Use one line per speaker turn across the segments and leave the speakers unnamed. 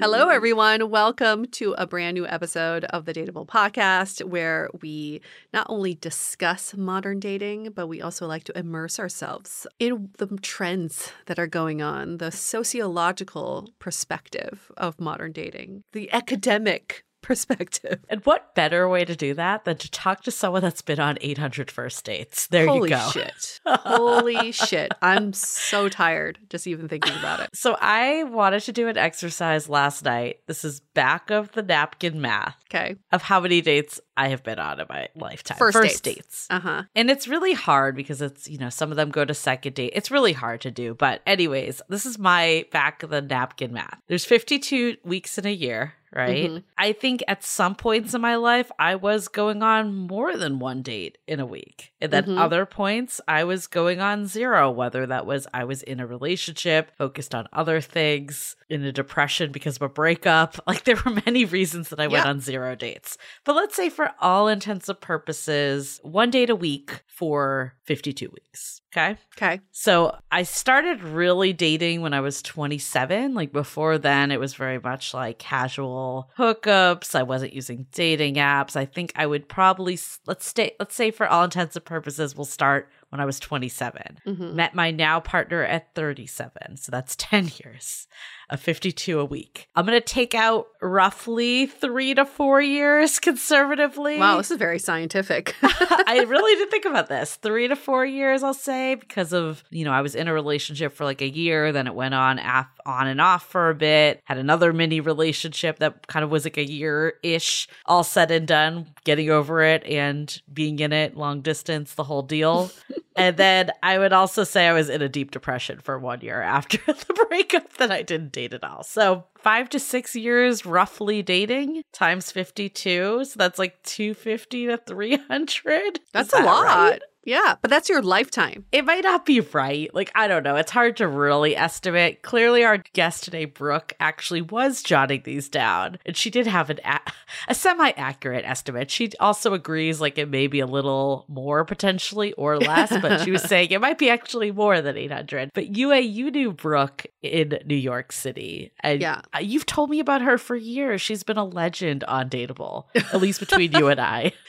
Hello, everyone. Welcome to a brand new episode of the Dateable Podcast, where we not only discuss modern dating, but we also like to immerse ourselves in the trends that are going on, the sociological perspective of modern dating, the academic perspective.
And what better way to do that than to talk to someone that's been on 800 first dates? There
Holy
you go.
Holy shit. Holy shit. I'm so tired just even thinking about it.
So I wanted to do an exercise last night. This is back of the napkin math.
Okay.
Of how many dates I have been on in my lifetime.
First, dates.
dates.
Uh huh.
And it's really hard because it's, you know, some of them go to second date. It's really hard to do. But, anyways, this is my back of the napkin math. There's 52 weeks in a year, right?
Mhm.
I think at some points in my life, I was going on more than one date in a week. And then
Mhm.
other points, I was going on zero, whether that was I was in a relationship, focused on other things, in a depression because of a breakup. Like there were many reasons that I went on zero dates. But let's say for all intents and purposes, one date a week for 52 weeks. Okay.
Okay.
So I started really dating when I was 27. Like before then, it was very much like casual hookups. I wasn't using dating apps. I think I would probably let's stay. Let's say for all intents and purposes, we'll start when I was 27.
Mhm.
Met my now partner at 37. So that's 10 years of 52 a week. I'm going to take out roughly three to four years conservatively.
Wow, this is very scientific.
I really did think about this. Three to four years, I'll say, because of, you know, I was in a relationship for like a year, then it went on af- on and off for a bit, had another mini relationship that kind of was like a year ish, all said and done, getting over it and being in it, long distance, the whole deal. And then I would also say I was in a deep depression for one year after the breakup that I didn't date at all. So five to six years roughly dating times 52. So that's like 250 to 300.
That's a
that
lot.
right?
Yeah, but that's your lifetime.
It might not be right. Like, I don't know. It's hard to really estimate. Clearly, our guest today, Brooke, actually was jotting these down. And she did have an a, a semi accurate estimate. She also agrees, like, it may be a little more potentially or less, but she was saying it might be actually more than 800. But Yue, you knew Brooke in New York City. And
Yeah.
you've told me about her for years. She's been a legend on Dateable, at least between you and I.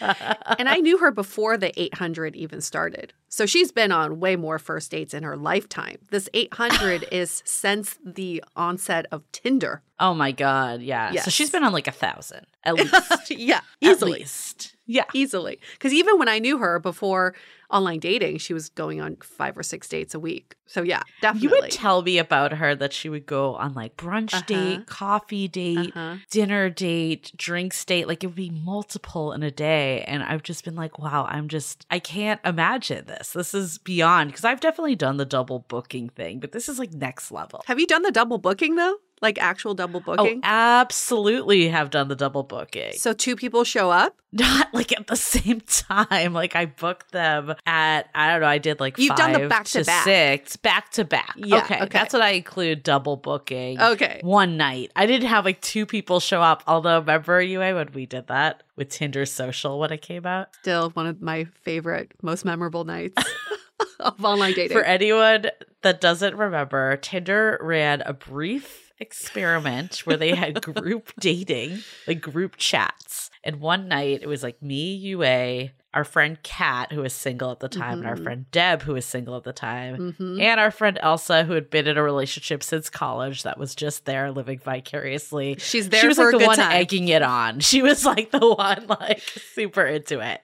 and I knew her before the 800 even started. So she's been on way more first dates in her lifetime. This 800 is since the onset of Tinder.
Oh my god, yeah. So she's been on like a thousand at least.
yeah,
At
easily.
least. Yeah.
Easily. Because even when I knew her before online dating, she was going on five or six dates a week. So yeah, definitely.
You would tell me about her that she would go on like brunch
Uh-huh.
date, coffee date,
Uh-huh.
dinner date, drinks date. Like it would be multiple in a day. And I've just been like, wow, I'm just, I can't imagine this. This is beyond because I've definitely done the double booking thing, but this is like next level.
Have you done the double booking though? Like actual double oh, booking?
Oh, absolutely have done the double booking.
so two people show up?
Not like at the same time. Like I booked them at, I don't know, I did like
You've done the back to back.
six, back to back.
Yeah,
okay,
okay.
That's what I include double booking.
Okay.
One night. I didn't have like two people show up. Although remember you when we did that with Tinder social when it came out?
Still one of my favorite, most memorable nights of online dating.
For anyone that doesn't remember, Tinder ran a brief experiment where they had group dating, like group chats. And one night it was like me, Yue, our friend Kat, who was single at the time, and our
Mhm.
friend Deb, who was single at the time,
Mhm.
and our friend Elsa, who had been in a relationship since college that was just there living vicariously.
She's there
she was like the one
time.
egging it on. She was like the one like super into it.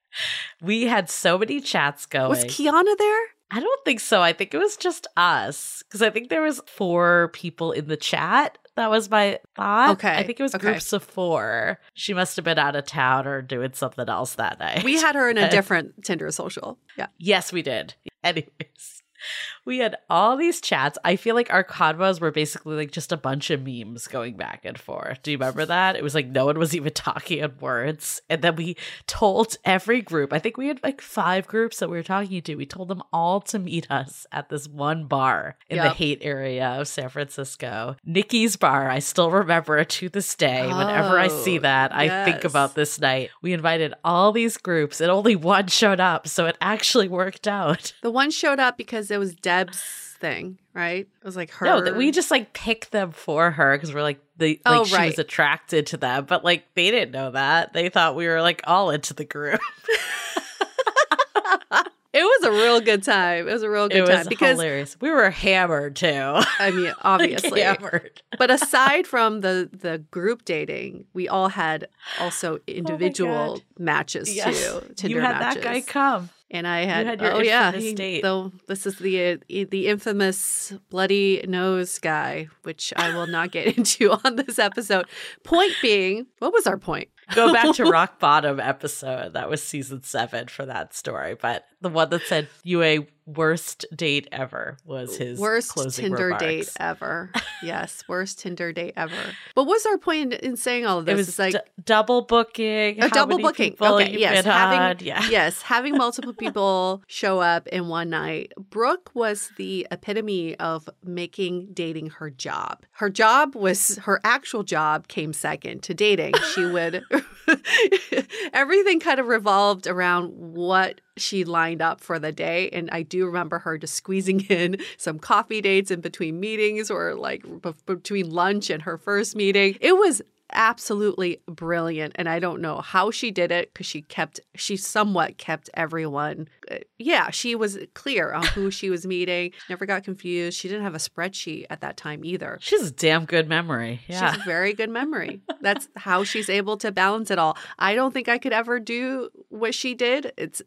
We had so many chats going.
Was Kiana there?
I don't think so. I think it was just us because I think there was four people in the chat. That was my thought.
Okay,
I think it was
okay.
groups of four. She must have been out of town or doing something else that night.
We had her in a different Tinder social. Yeah.
yes, we did. Anyways, we had all these chats. I feel like our convos were basically like just a bunch of memes going back and forth. Do you remember that? It was like no one was even talking in words. And then we told every group, I think we had like five groups that we were talking to. We told them all to meet us at this one bar in the Haight area of San Francisco. Nikki's bar. I still remember it to this day. Whenever I see
Oh,
that, I think about this night. We invited all these groups and only one showed up. So it actually worked out.
The one showed up because it was Deb's thing, right? It was like her.
No, that we just like picked them for her because we're like the like
Oh,
she
right.
was attracted to them, but like they didn't know that. They thought we were like all into the group.
It was a real good time. It was a real good time because
hilarious. We were hammered too.
I mean, obviously.
hammered.
but aside from the the group dating, we all had also oh individual
Oh
matches
Yes.
too. Tinder
you had
matches.
that guy come.
And I had,
had your
oh yeah,
infamous date.
though this is the uh, the infamous bloody nose guy, which I will not get into on this episode. Point being, what was our point?
Go back to rock bottom episode. That was season seven for that story. But the one that said Yue worst date ever was his
worst Tinder
remarks.
date ever. yes, worst Tinder date ever. But what's our point in saying all of this?
It was
it's like
d- double booking.
a
how
double booking. Okay, yes, having.
Yeah.
yes, having multiple people show up in one night. Brooke was the epitome of making dating her job. Her job was her actual job came second to dating. She would everything kind of revolved around what she lined up for the day and I do remember her just squeezing in some coffee dates in between meetings or like b- between lunch and her first meeting. It was absolutely brilliant and i don't know how she did it because she kept she somewhat kept everyone uh, yeah she was clear on who she was meeting never got confused she didn't have a spreadsheet at that time either
She's a damn good memory. Yeah.
has a very good memory. That's how she's able to balance it all. I don't think I could ever do what she did. It's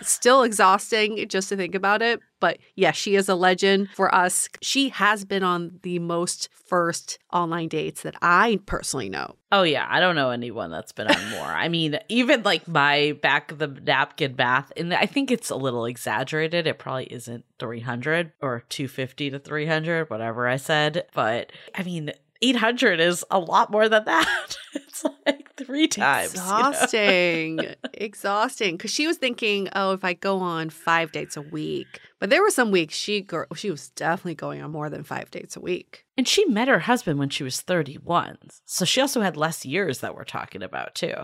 still exhausting just to think about it. But yeah, she is a legend for us. She has been on the most first online dates that I personally know.
Oh yeah, I don't know anyone that's been on more. I mean, even like my back of the napkin math, and I think it's a little exaggerated. It probably isn't 300 or 250 to 300, whatever I said. But I mean, 800 is a lot more than that. it's like three times. you know?
Exhausting. Exhausting. Because she was thinking, oh, if I go on five dates a week. But there were some weeks she gr- she was definitely going on more than five dates a week.
And she met her husband when she was 31. So she also had less years that we're talking about, too.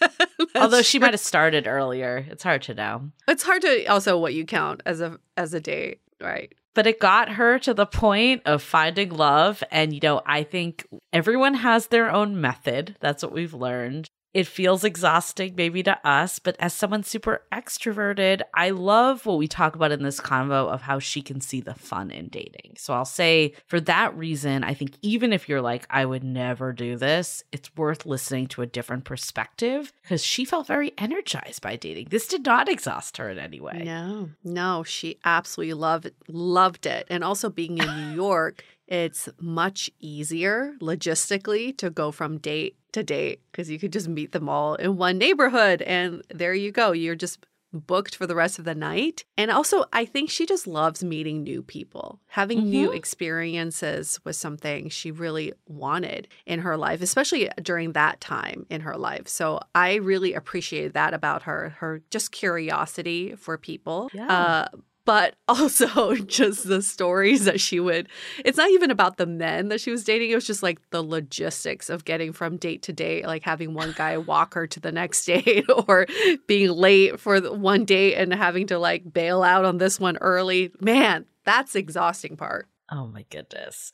Although she might have started earlier. It's hard to know.
It's hard to also what you count as a as a date, right?
but it got her to the point of finding love. And, you know, I think everyone has their own method. That's what we've learned. It feels exhausting, maybe to us, but as someone super extroverted, I love what we talk about in this convo of how she can see the fun in dating. So I'll say for that reason, I think even if you're like, I would never do this, it's worth listening to a different perspective because she felt very energized by dating. This did not exhaust her in any way.
No, no, she absolutely loved loved it. And also being in New York, it's much easier logistically to go from date to date because you could just meet them all in one neighborhood and there you go. You're just booked for the rest of the night. And also, I think she just loves meeting new people. Having
Mm-hmm.
new experiences was something she really wanted in her life, especially during that time in her life. So I really appreciated that about her, her just curiosity for people.
Yeah.
Uh, but also just the stories that she would it's not even about the men that she was dating it was just like the logistics of getting from date to date like having one guy walk her to the next date or being late for one date and having to like bail out on this one early. Man that's the exhausting part
Oh my goodness.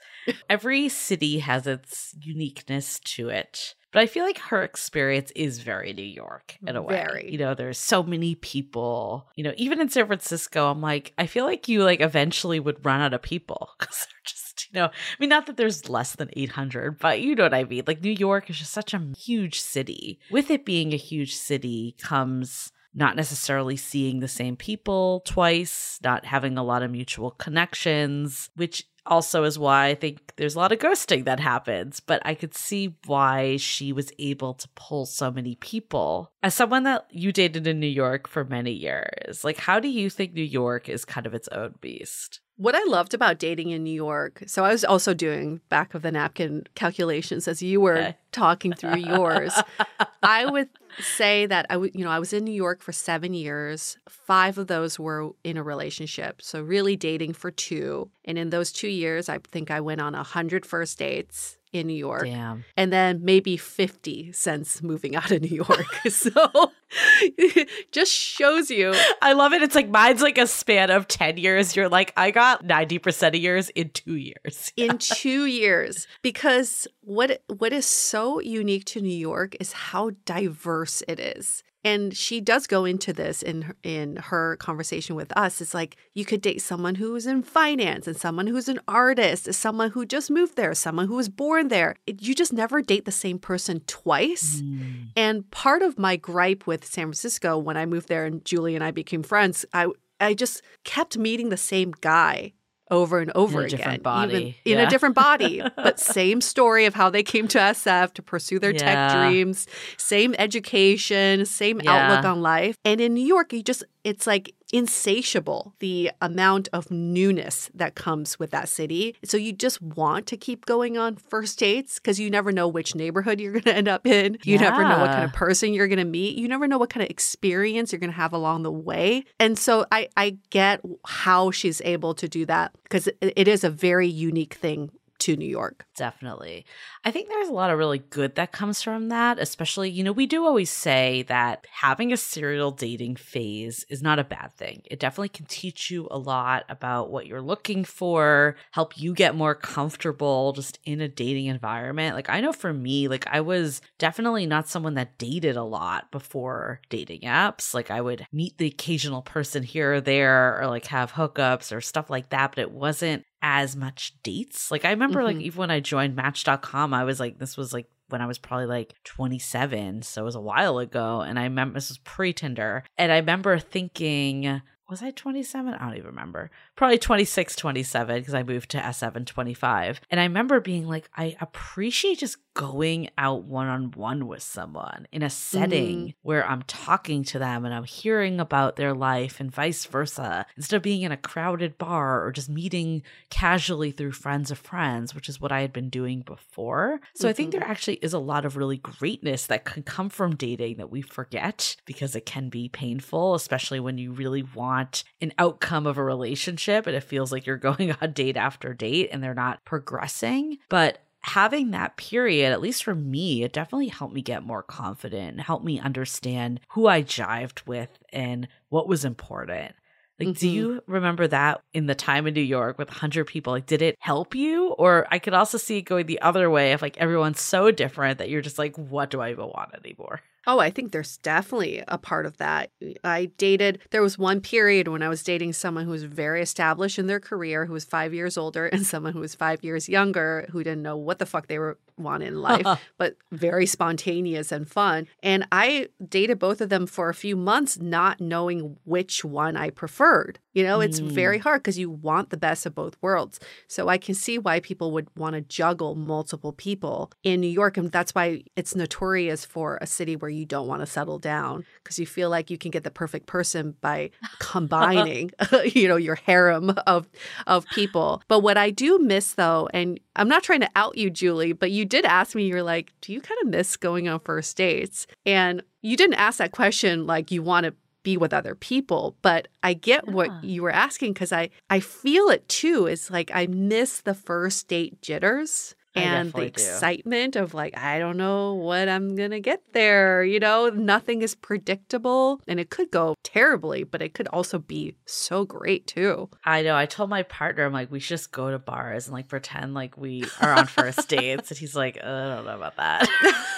Every city has its uniqueness to it. But I feel like her experience is very New York in a way.
Very.
You know, there's so many people. You know, even in San Francisco, I'm like, I feel like you like eventually would run out of people because they're just, you know, I mean, not that there's less than 800, but you know what I mean. Like New York is just such a huge city. With it being a huge city comes not necessarily seeing the same people twice, not having a lot of mutual connections, which also is why I think there's a lot of ghosting that happens. But I could see why she was able to pull so many people. As someone that you dated in New York for many years, like, how do you think New York is kind of its own beast?
What I loved about dating in New York, so I was also doing back of the napkin calculations as you were talking through yours. I would say that I w- you know, I was in New York for 7 years. 5 of those were in a relationship. So really dating for 2. And in those 2 years, I think I went on 100 first dates in New York
Damn.
and then maybe 50 since moving out of New York. so just shows you
I love it. It's like mine's like a span of 10 years. You're like, I got 90% of yours in two years.
in two years because what what is so unique to New York is how diverse it is. And she does go into this in her- in her conversation with us. It's like you could date someone who's in finance and someone who's an artist, someone who just moved there, someone who was born there. It- you just never date the same person twice. Mm. And part of my gripe with San Francisco when I moved there and Julie and I became friends, I I just kept meeting the same guy over and over
a
again.
different
even
body,
in a different body, but same story of how they came to SF to pursue their tech dreams, same education, same
Yeah.
outlook on life. And in New York, you just it's like insatiable the amount of newness that comes with that city. So you just want to keep going on first dates because you never know which neighborhood you're going to end up in. You never know what kind of person you're going to meet. You never know what kind of experience you're going to have along the way. And so I I get how she's able to do that because it, it is a very unique thing to New York.
Definitely. I think there's a lot of really good that comes from that, especially, you know, we do always say that having a serial dating phase is not a bad thing. It definitely can teach you a lot about what you're looking for, help you get more comfortable just in a dating environment. Like, I know for me, like, I was definitely not someone that dated a lot before dating apps. Like, I would meet the occasional person here or there, or like have hookups or stuff like that, but it wasn't as much dates. Like I remember like
Mhm.
even when I joined match.com, I was like this was like when I was probably like 27, so it was a while ago and I remember this was pre-Tinder and I remember thinking was I 27? I don't even remember. Probably 26, 27 because I moved to S7 25. And I remember being like I appreciate just going out one-on-one with someone in a setting mm-hmm. where I'm talking to them and I'm hearing about their life and vice versa instead of being in a crowded bar or just meeting casually through friends of friends, which is what I had been doing before. So I think mm-hmm. there actually is a lot of really greatness that can come from dating that we forget because it can be painful, especially when you really want an outcome of a relationship and it feels like you're going on date after date and they're not progressing. But having that period, at least for me, it definitely helped me get more confident, helped me understand who I jived with and what was important. Like, mm-hmm. do you remember that in the time in New York with 100 people? Like, did it help you? Or I could also see it going the other way if like everyone's so different that you're just like, what do I even want anymore?
Oh, I think there's definitely a part of that. I dated, there was one period when I was dating someone who was very established in their career, who was five years older, and someone who was five years younger, who didn't know what the fuck they were wanting in life, but very spontaneous and fun. And I dated both of them for a few months, not knowing which one I preferred. You know, it's mm. very hard because you want the best of both worlds. So I can see why people would want to juggle multiple people in New York. And that's why it's notorious for a city where you don't want to settle down because you feel like you can get the perfect person by combining, you know, your harem of of people. But what I do miss though, and I'm not trying to out you, Julie, but you did ask me, you're like, do you kind of miss going on first dates? And you didn't ask that question like you want to be with other people but i get yeah. what you were asking because i i feel it too it's like i miss the first date jitters and the excitement do. of like i don't know what i'm gonna get there you know nothing is predictable and it could go terribly but it could also be so great too
i know i told my partner i'm like we should just go to bars and like pretend like we are on first dates and he's like i don't know about that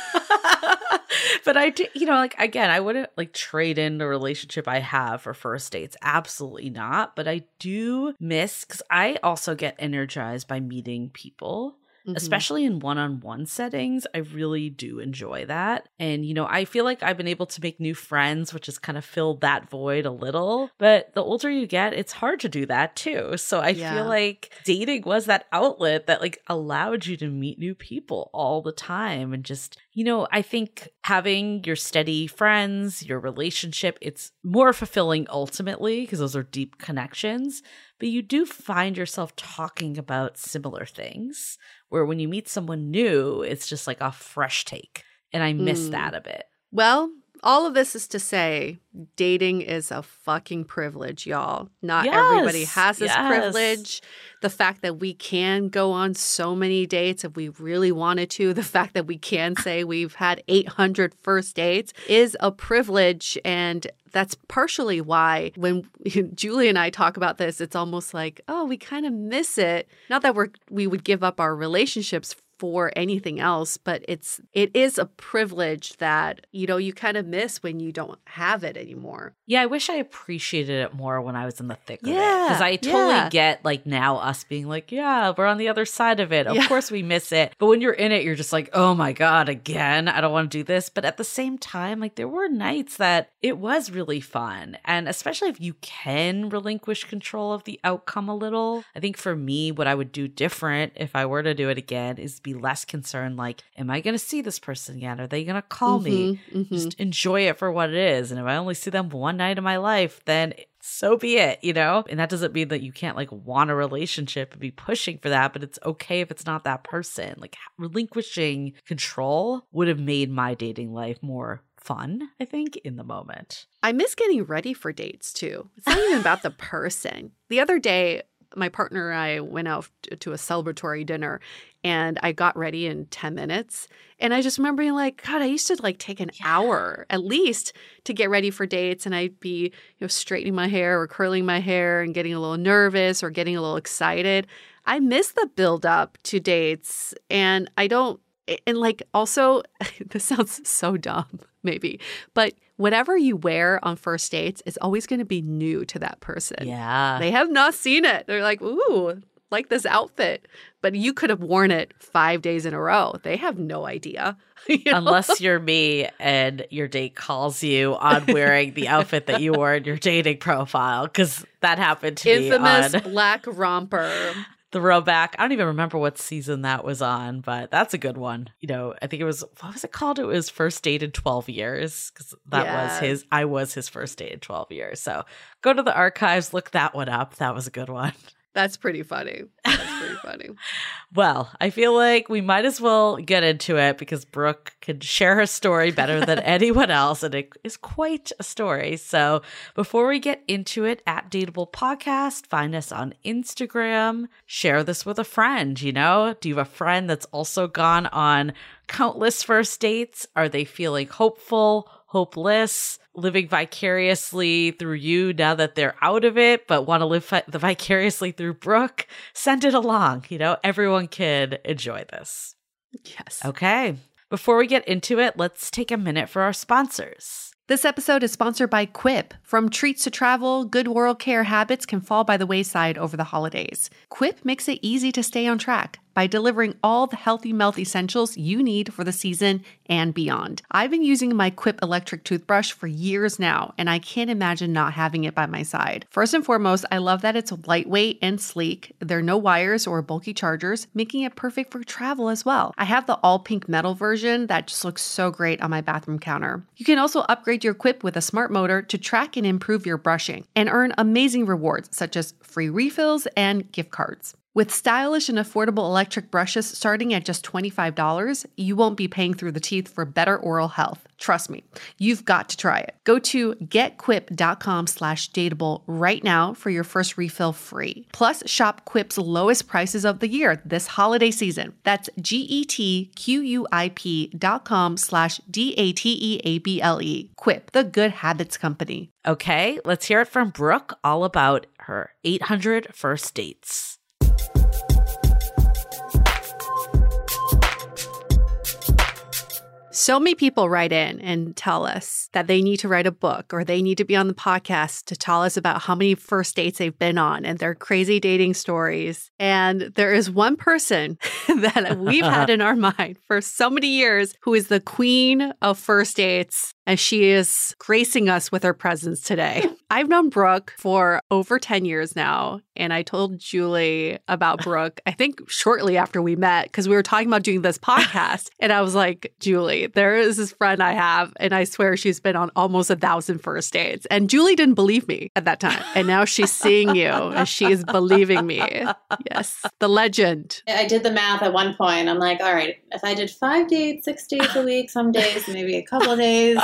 but I do, you know, like again, I wouldn't like trade in the relationship I have for first dates. Absolutely not. But I do miss because I also get energized by meeting people. Mm-hmm. especially in one on one settings. I really do enjoy that. And, you know, I feel like I've been able to make new friends, which has kind of filled that void a little. But the older you get, it's hard to do that too. So I yeah. feel like dating was that outlet that like allowed you to meet new people all the time and just, you know, I think having your steady friends, your relationship, it's more fulfilling ultimately because those are deep connections but you do find yourself talking about similar things where when you meet someone new, it's just like a fresh take. And I miss mm. that a bit.
Well, all of this is to say dating is a fucking privilege, y'all. Not yes, everybody has this yes. privilege. The fact that we can go on so many dates if we really wanted to, the fact that we can say we've had 800 first dates is a privilege. And that's partially why when Julie and I talk about this, it's almost like, oh, we kind of miss it. Not that we're we would give up our relationships for anything else but it's it is a privilege that you know you kind of miss when you don't have it anymore
yeah i wish i appreciated it more when i was in the thick yeah, of it because i totally yeah. get like now us being like yeah we're on the other side of it of yeah. course we miss it but when you're in it you're just like oh my god again i don't want to do this but at the same time like there were nights that it was really fun and especially if you can relinquish control of the outcome a little i think for me what i would do different if i were to do it again is be less concerned like am i going to see this person again are they going to call mm-hmm, me mm-hmm. just enjoy it for what it is and if i only see them one night in my life then so be it, you know? And that doesn't mean that you can't like want a relationship and be pushing for that, but it's okay if it's not that person. Like relinquishing control would have made my dating life more fun, I think, in the moment.
I miss getting ready for dates too. It's not even about the person. The other day, my partner and I went out to a celebratory dinner and I got ready in 10 minutes. And I just remember being like, God, I used to like take an yeah. hour at least to get ready for dates. And I'd be, you know, straightening my hair or curling my hair and getting a little nervous or getting a little excited. I miss the build up to dates. And I don't, and like also, this sounds so dumb, maybe, but whatever you wear on first dates is always going to be new to that person.
Yeah.
They have not seen it. They're like, ooh, like this outfit, but you could have worn it five days in a row. They have no idea.
You know? Unless you're me and your date calls you on wearing the outfit that you wore in your dating profile, because that happened to
Infamous
me.
Infamous black romper.
Throwback. I don't even remember what season that was on, but that's a good one. You know, I think it was, what was it called? It was First Date in 12 Years, because that yeah. was his, I was his first date in 12 years. So go to the archives, look that one up. That was a good one.
That's pretty funny. That's pretty funny.
well, I feel like we might as well get into it because Brooke can share her story better than anyone else, and it is quite a story. So before we get into it, at Dateable Podcast, find us on Instagram. Share this with a friend. You know, do you have a friend that's also gone on countless first dates? Are they feeling hopeful? Hopeless, living vicariously through you now that they're out of it, but want to live vi- vicariously through Brooke, send it along. You know, everyone can enjoy this.
Yes.
Okay. Before we get into it, let's take a minute for our sponsors.
This episode is sponsored by Quip. From treats to travel, good oral care habits can fall by the wayside over the holidays. Quip makes it easy to stay on track by delivering all the healthy mouth essentials you need for the season and beyond. I've been using my Quip electric toothbrush for years now, and I can't imagine not having it by my side. First and foremost, I love that it's lightweight and sleek. There are no wires or bulky chargers, making it perfect for travel as well. I have the all pink metal version that just looks so great on my bathroom counter. You can also upgrade your Quip with a smart motor to track and improve your brushing and earn amazing rewards such as free refills and gift cards. With stylish and affordable electric brushes starting at just $25, you won't be paying through the teeth for better oral health. Trust me, you've got to try it. Go to getquip.com slash dateable right now for your first refill free. Plus, shop Quip's lowest prices of the year this holiday season. That's G-E-T-Q-U-I-P dot com slash D-A-T-E-A-B-L-E. Quip, the good habits company.
Okay, let's hear it from Brooke all about her 800 first dates.
So many people write in and tell us that they need to write a book or they need to be on the podcast to tell us about how many first dates they've been on and their crazy dating stories. And there is one person that we've had in our mind for so many years who is the queen of first dates. And she is gracing us with her presence today. I've known Brooke for over 10 years now. And I told Julie about Brooke, I think shortly after we met, because we were talking about doing this podcast. And I was like, Julie, there is this friend I have, and I swear she's been on almost a thousand first dates. And Julie didn't believe me at that time. And now she's seeing you and she is believing me. Yes, the legend.
I did the math at one point. I'm like, all right, if I did five dates, six days a week, some days, maybe a couple of days.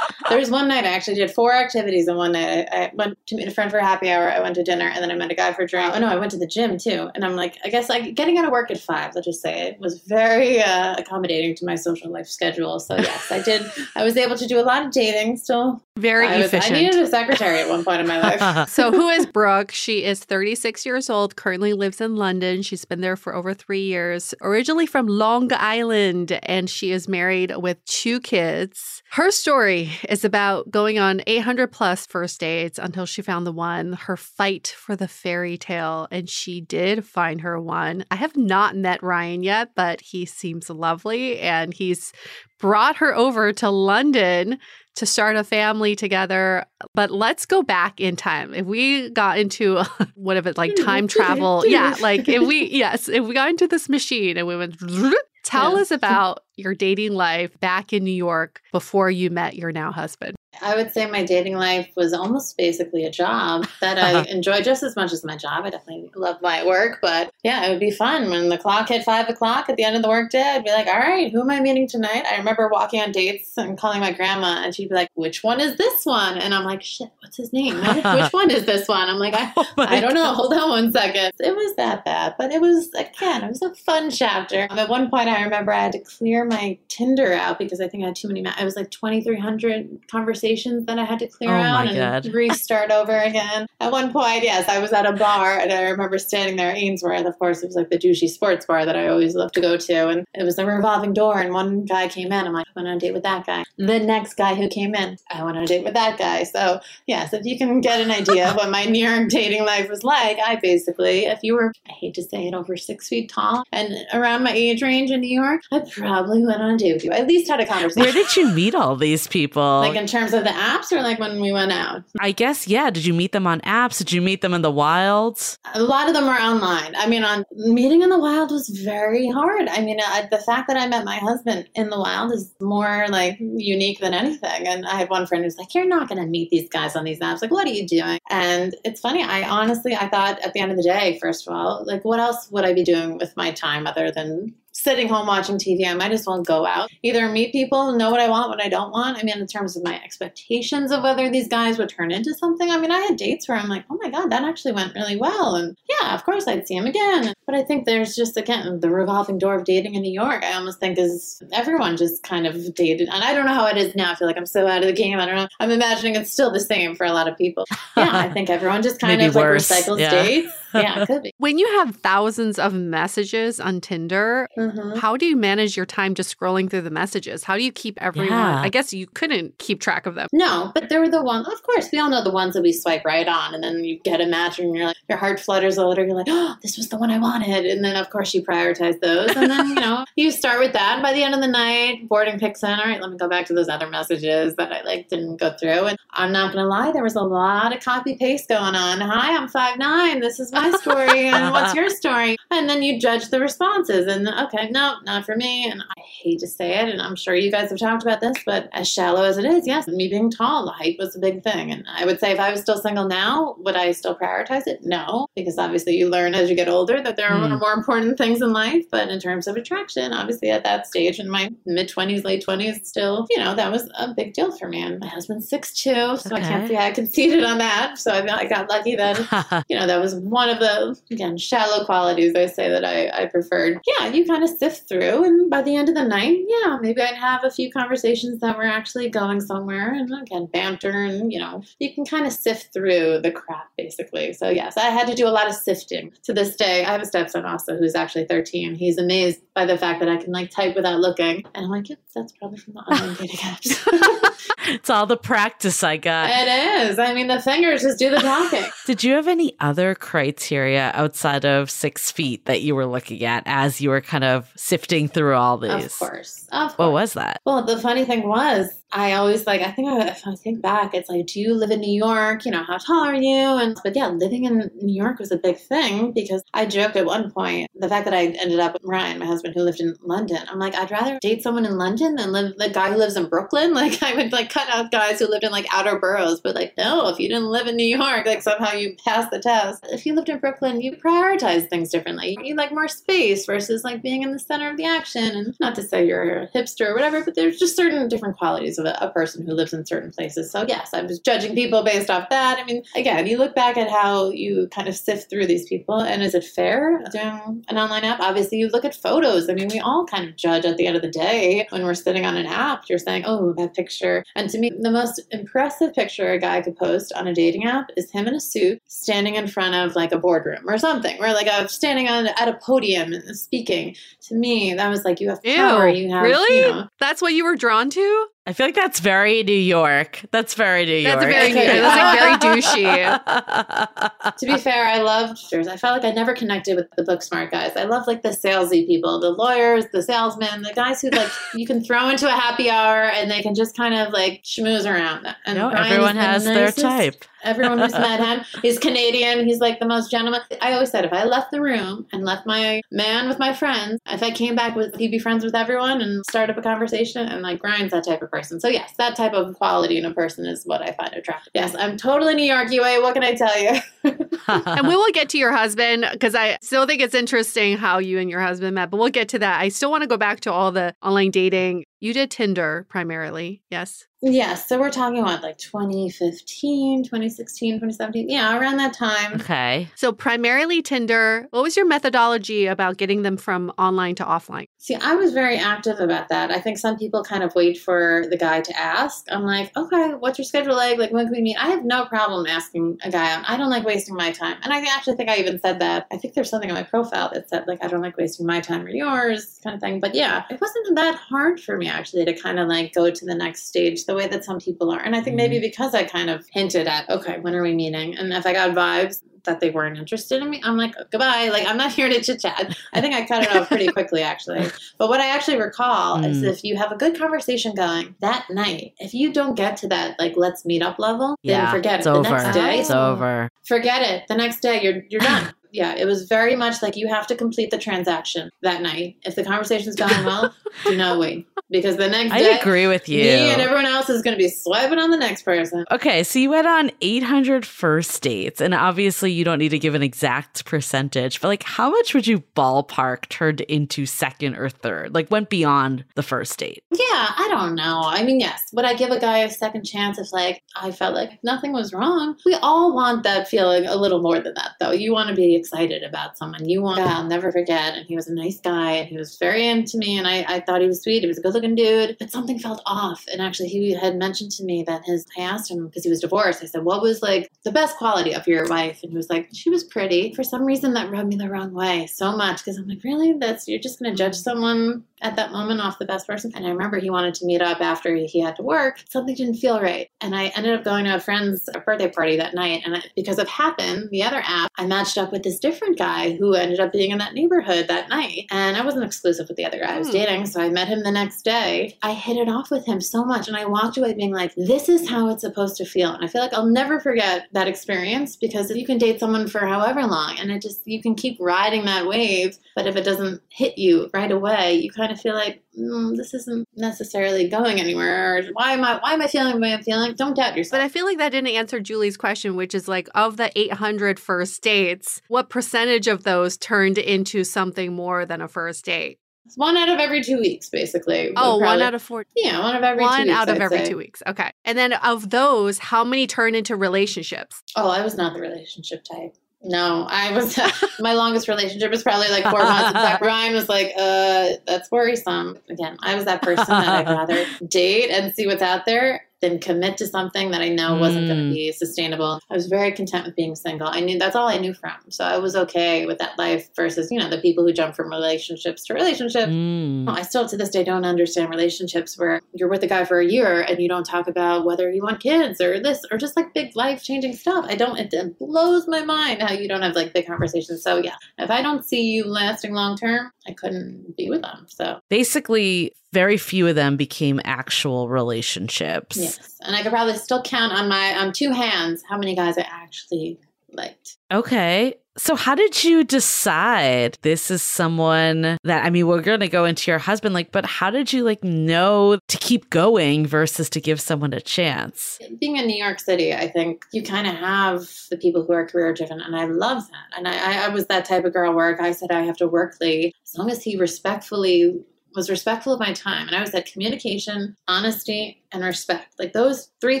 There was one night I actually did four activities in one night. I, I went to meet a friend for a happy hour. I went to dinner, and then I met a guy for a drink. Oh no, I went to the gym too. And I'm like, I guess like getting out of work at five. Let's just say it was very uh, accommodating to my social life schedule. So yes, I did. I was able to do a lot of dating. Still
very
I was,
efficient.
I needed a secretary at one point in my life.
so who is Brooke? She is 36 years old, currently lives in London. She's been there for over three years. Originally from Long Island, and she is married with two kids. Her story is about going on 800 plus first dates until she found the one, her fight for the fairy tale, and she did find her one. I have not met Ryan yet, but he seems lovely and he's brought her over to London to start a family together. But let's go back in time. If we got into what if it like time travel? yeah, like if we yes, if we got into this machine and we went tell
Yeah.
us about your dating life back in New York before you met your now husband.
I would say my dating life was almost basically a job that I enjoy just as much as my job. I definitely love my work, but yeah, it would be fun when the clock hit five o'clock at the end of the workday. I'd be like, all right, who am I meeting tonight? I remember walking on dates and calling my grandma, and she'd be like, which one is this one? And I'm like, shit, what's his name? which one is this one? I'm like, I,
Oh
I don't know. Hold on one second. It was that bad, but it was, again, it was a fun chapter. Um, at one point, I remember I had to clear my Tinder out because I think I had too many, ma- it was like 2,300 conversations that I had to clear
Oh
out and
God.
restart over again. At one point, yes, I was at a bar and I remember standing there at Ainsworth. Of course, it was like the douchey sports bar that I always love to go to. And it was a revolving door. And one guy came in. I'm like, I went on a date with that guy. The next guy who came in, I went on a date with that guy. So, yes, if you can get an idea of what my New York dating life was like, I basically, if you were, I hate to say it, over six feet tall and around my age range in New York, I probably went on a date with you. I at least had a conversation.
Where did you meet all these people?
like in terms of the apps or like when we went out?
I guess, yeah. Did you meet them on apps? Did you meet them in the wilds?
A lot of them are online. I mean, on meeting in the wild was very hard. I mean, uh, the fact that I met my husband in the wild is more like unique than anything. And I had one friend who's like, "You're not going to meet these guys on these apps. Like, what are you doing?" And it's funny. I honestly, I thought at the end of the day, first of all, like, what else would I be doing with my time other than sitting home watching TV? I might as well go out, either meet people, know what I want, what I don't want. I mean, in terms of my expectations of whether these guys would turn into something. I mean, I had dates where I'm like, oh my God, that actually went really well. And yeah, of course I'd see him again. But I think there's just, again, the revolving door of dating in New York. I almost think is everyone just kind of dated. And I don't know how it is now. I feel like I'm so out of the game. I don't know. I'm imagining it's still the same for a lot of people. Yeah, I think everyone just kind of like recycles
Yeah.
dates. Yeah, could be.
When you have thousands of messages on Tinder,
Mhm.
how do you manage your time just scrolling through the messages? How do you keep everyone?
Yeah.
I guess you couldn't keep track of them.
No, but there were the ones, of course, we all know the ones that we swipe right on, and then you get a match, and you're like, your heart flutters a little, you're like, oh, this was the one I wanted. And then, of course, you prioritize those. And then, you know, you start with that. And by the end of the night, boarding picks in, all right, let me go back to those other messages that I like didn't go through. And I'm not going to lie, there was a lot of copy paste going on. Hi, I'm five nine. This is my story. and what's your story? And then you judge the responses. And okay, no, not for me. And I hate to say it, and I'm sure you guys have talked about this, but as shallow as it is, yes, me being tall, the height was a big thing. And I would say if I was still single now, would I still prioritize it? No, because obviously you learn as you get older that there are
Hmm.
more important things in life. But in terms of attraction, obviously at that stage in my mid 20s, late 20s, still, you know, that was a big deal for me. And my husband's 6'2, so I can't
Okay.
say I conceded on that. So I, I got lucky that you know, that was one of the, again, shallow qualities I say that I, I preferred. Yeah, you kind of sift through, and by the end of the night, yeah, maybe I'd have a few conversations that were actually going somewhere, and again, banter, and, you know, you can kind of sift through the crap, basically. So, yes, I had to do a lot of sifting. To this day, I have a stepson also who's actually 13. He's amazed by the fact that I can, like, type without looking. And I'm like, yep, that's probably from the online dating apps.
It's all the practice I got.
it is. I mean, the fingers just do the talking.
Did you have any other criteria outside of six feet that you were looking at as you were kind of sifting through all these?
Of course. Of course.
What was that?
Well, the funny thing was, I always like. I think if I think back, it's like, do you live in New York? You know, how tall are you? And but yeah, living in New York was a big thing because I joked at one point the fact that I ended up with Ryan, my husband, who lived in London. I'm like, I'd rather date someone in London than live the guy who lives in Brooklyn. Like, I would like cut out guys who lived in like outer boroughs. But like, no, if you didn't live in New York, like somehow you passed the test. If you lived in Brooklyn, you prioritize things differently. You like more space versus like being in the center of the action. And not to say you're a hipster or whatever, but there's just certain different qualities of a, a person who lives in certain places. So yes, I was judging people based off that. I mean, again, you look back at how you kind of sift through these people, and is it fair doing an online app? Obviously, you look at photos. I mean, we all kind of judge at the end of the day when we're sitting on an app. You're saying, "Oh, that picture." And to me, the most impressive picture a guy could post on a dating app is him in a suit standing in front of like a boardroom or something, or like a standing on at a podium and speaking. To me, that was like you have power. You have
really?
you know,
That's what you were drawn to?
I feel like that's very New York. That's very New York.
That's very
New York.
That's like very douchey.
to be fair, I loved I felt like I never connected with the book smart guys. I love like the salesy people, the lawyers, the salesmen, the guys who like you can throw into a happy hour and they can just kind of like schmooze around. And
no,
Ryan's
everyone
the
has their type.
Everyone who's met him, he's Canadian. He's like the most gentleman. I always said if I left the room and left my man with my friends, if I came back with, he'd be friends with everyone and start up a conversation. And like Ryan's that type of person. So yes, that type of quality in a person is what I find attractive. Yes, I'm totally New York Yue. What can I tell you?
and we will get to your husband because I still think it's interesting how you and your husband met, but we'll get to that. I still want to go back to all the online dating. You did Tinder primarily, yes?
Yes, so we're talking about like 2015, 2016, 2017. Yeah, around that time.
okay.
So primarily Tinder. What was your methodology about getting them from online to offline?
See, I was very active about that. I think some people kind of wait for the guy to ask. I'm like, okay, what's your schedule like? Like, when can we meet? I have no problem asking a guy. I don't like wasting my time. And I actually think I even said that. I think there's something on my profile that said, like, I don't like wasting my time or yours, kind of thing. But yeah, it wasn't that hard for me actually to kind of like go to the next stage the way that some people are. And I think maybe because I kind of hinted at, okay, when are we meeting? And if I got vibes, that they weren't interested in me, I'm like, goodbye. Like, I'm not here to chit chat. I think I cut it off pretty quickly, actually. But what I actually recall is
Mm.
if you have a good conversation going that night, if you don't get to that, like, let's meet up level,
Yeah.
then forget
it's
it. The
over.
next day,
It's over.
forget it. The next day, you're, you're done. Yeah, it was very much like you have to complete the transaction that night. If the conversation's going well, do not wait. Because the next
I
day,
agree with you.
me and everyone else is going to be swiping on the next person.
Okay, so you went on 800 first dates, and obviously you don't need to give an exact percentage, but like how much would you ballpark turned into second or third? Like went beyond the first date?
Yeah, I don't know. I mean, yes, would I give a guy a second chance if, like, I felt like nothing was wrong? We all want that feeling a little more than that, though. You want to be excited about someone. You want, Yeah, I'll never forget. And he was a nice guy and he was very into me. And I, I thought he was sweet. He was a good looking dude, but something felt off. And actually, he had mentioned to me that his, I asked him because he was divorced. I said, What was like the best quality of your wife? And he was like, She was pretty. For some reason, that rubbed me the wrong way so much because I'm like, Really? That's, you're just going to judge someone at that moment off the best person. And I remember he wanted to meet up after he had to work. Something didn't feel right. And I ended up going to a friend's birthday party that night. And because of Happn, the other app, I matched up with this different guy who ended up being in that neighborhood that night. And I wasn't exclusive with the other guy I was hmm. dating. So I met him the next day. I hit it off with him so much. And I walked away being like, this is how it's supposed to feel. And I feel like I'll never forget that experience because you can date someone for however long and it just, you can keep riding that wave. But if it doesn't hit you right away, you kind of feel like, mm, this isn't necessarily going anywhere. Or why am I, why am I feeling the way I'm feeling? Don't doubt yourself.
But I feel like that didn't answer Julie's question, which is like, of the 800 first dates, what percentage of those turned into something more than a first date?
It's one out of every two weeks, basically.
Oh, one out of four.
Yeah, one of every
one
weeks,
out of
I'd
every
say.
two weeks. Okay, and then of those, how many turn into relationships?
Oh, I was not the relationship type. No, I was. my longest relationship was probably like four months. In fact, Ryan was like, "Uh, that's worrisome." Again, I was that person that I'd rather date and see what's out there than commit to something that I know wasn't going to
Mm.
be sustainable. I was very content with being single. I knew that's all I knew from. So I was okay with that life versus, you know, the people who jump from relationships to relationship.
Mm.
I still to this day don't understand relationships where you're with a guy for a year and you don't talk about whether you want kids or this or just like big life changing stuff. I don't, it, it blows my mind how you don't have like big conversations. So yeah, if I don't see you lasting long term, I couldn't be with them. So
Basically, very few of them became actual relationships.
yes. And I could probably still count on my, on two hands how many guys I actually liked.
Okay. So, how did you decide this is someone that, I mean, we're going to go into your husband, like, but how did you, like, know to keep going versus to give someone a chance?
being in New York City, I think you kind of have the people who are career driven, and I love that. And I, I, I was that type of girl where I said I have to work late, as long as he respectfully was respectful of my time. And I was at communication, honesty, and respect. Like those three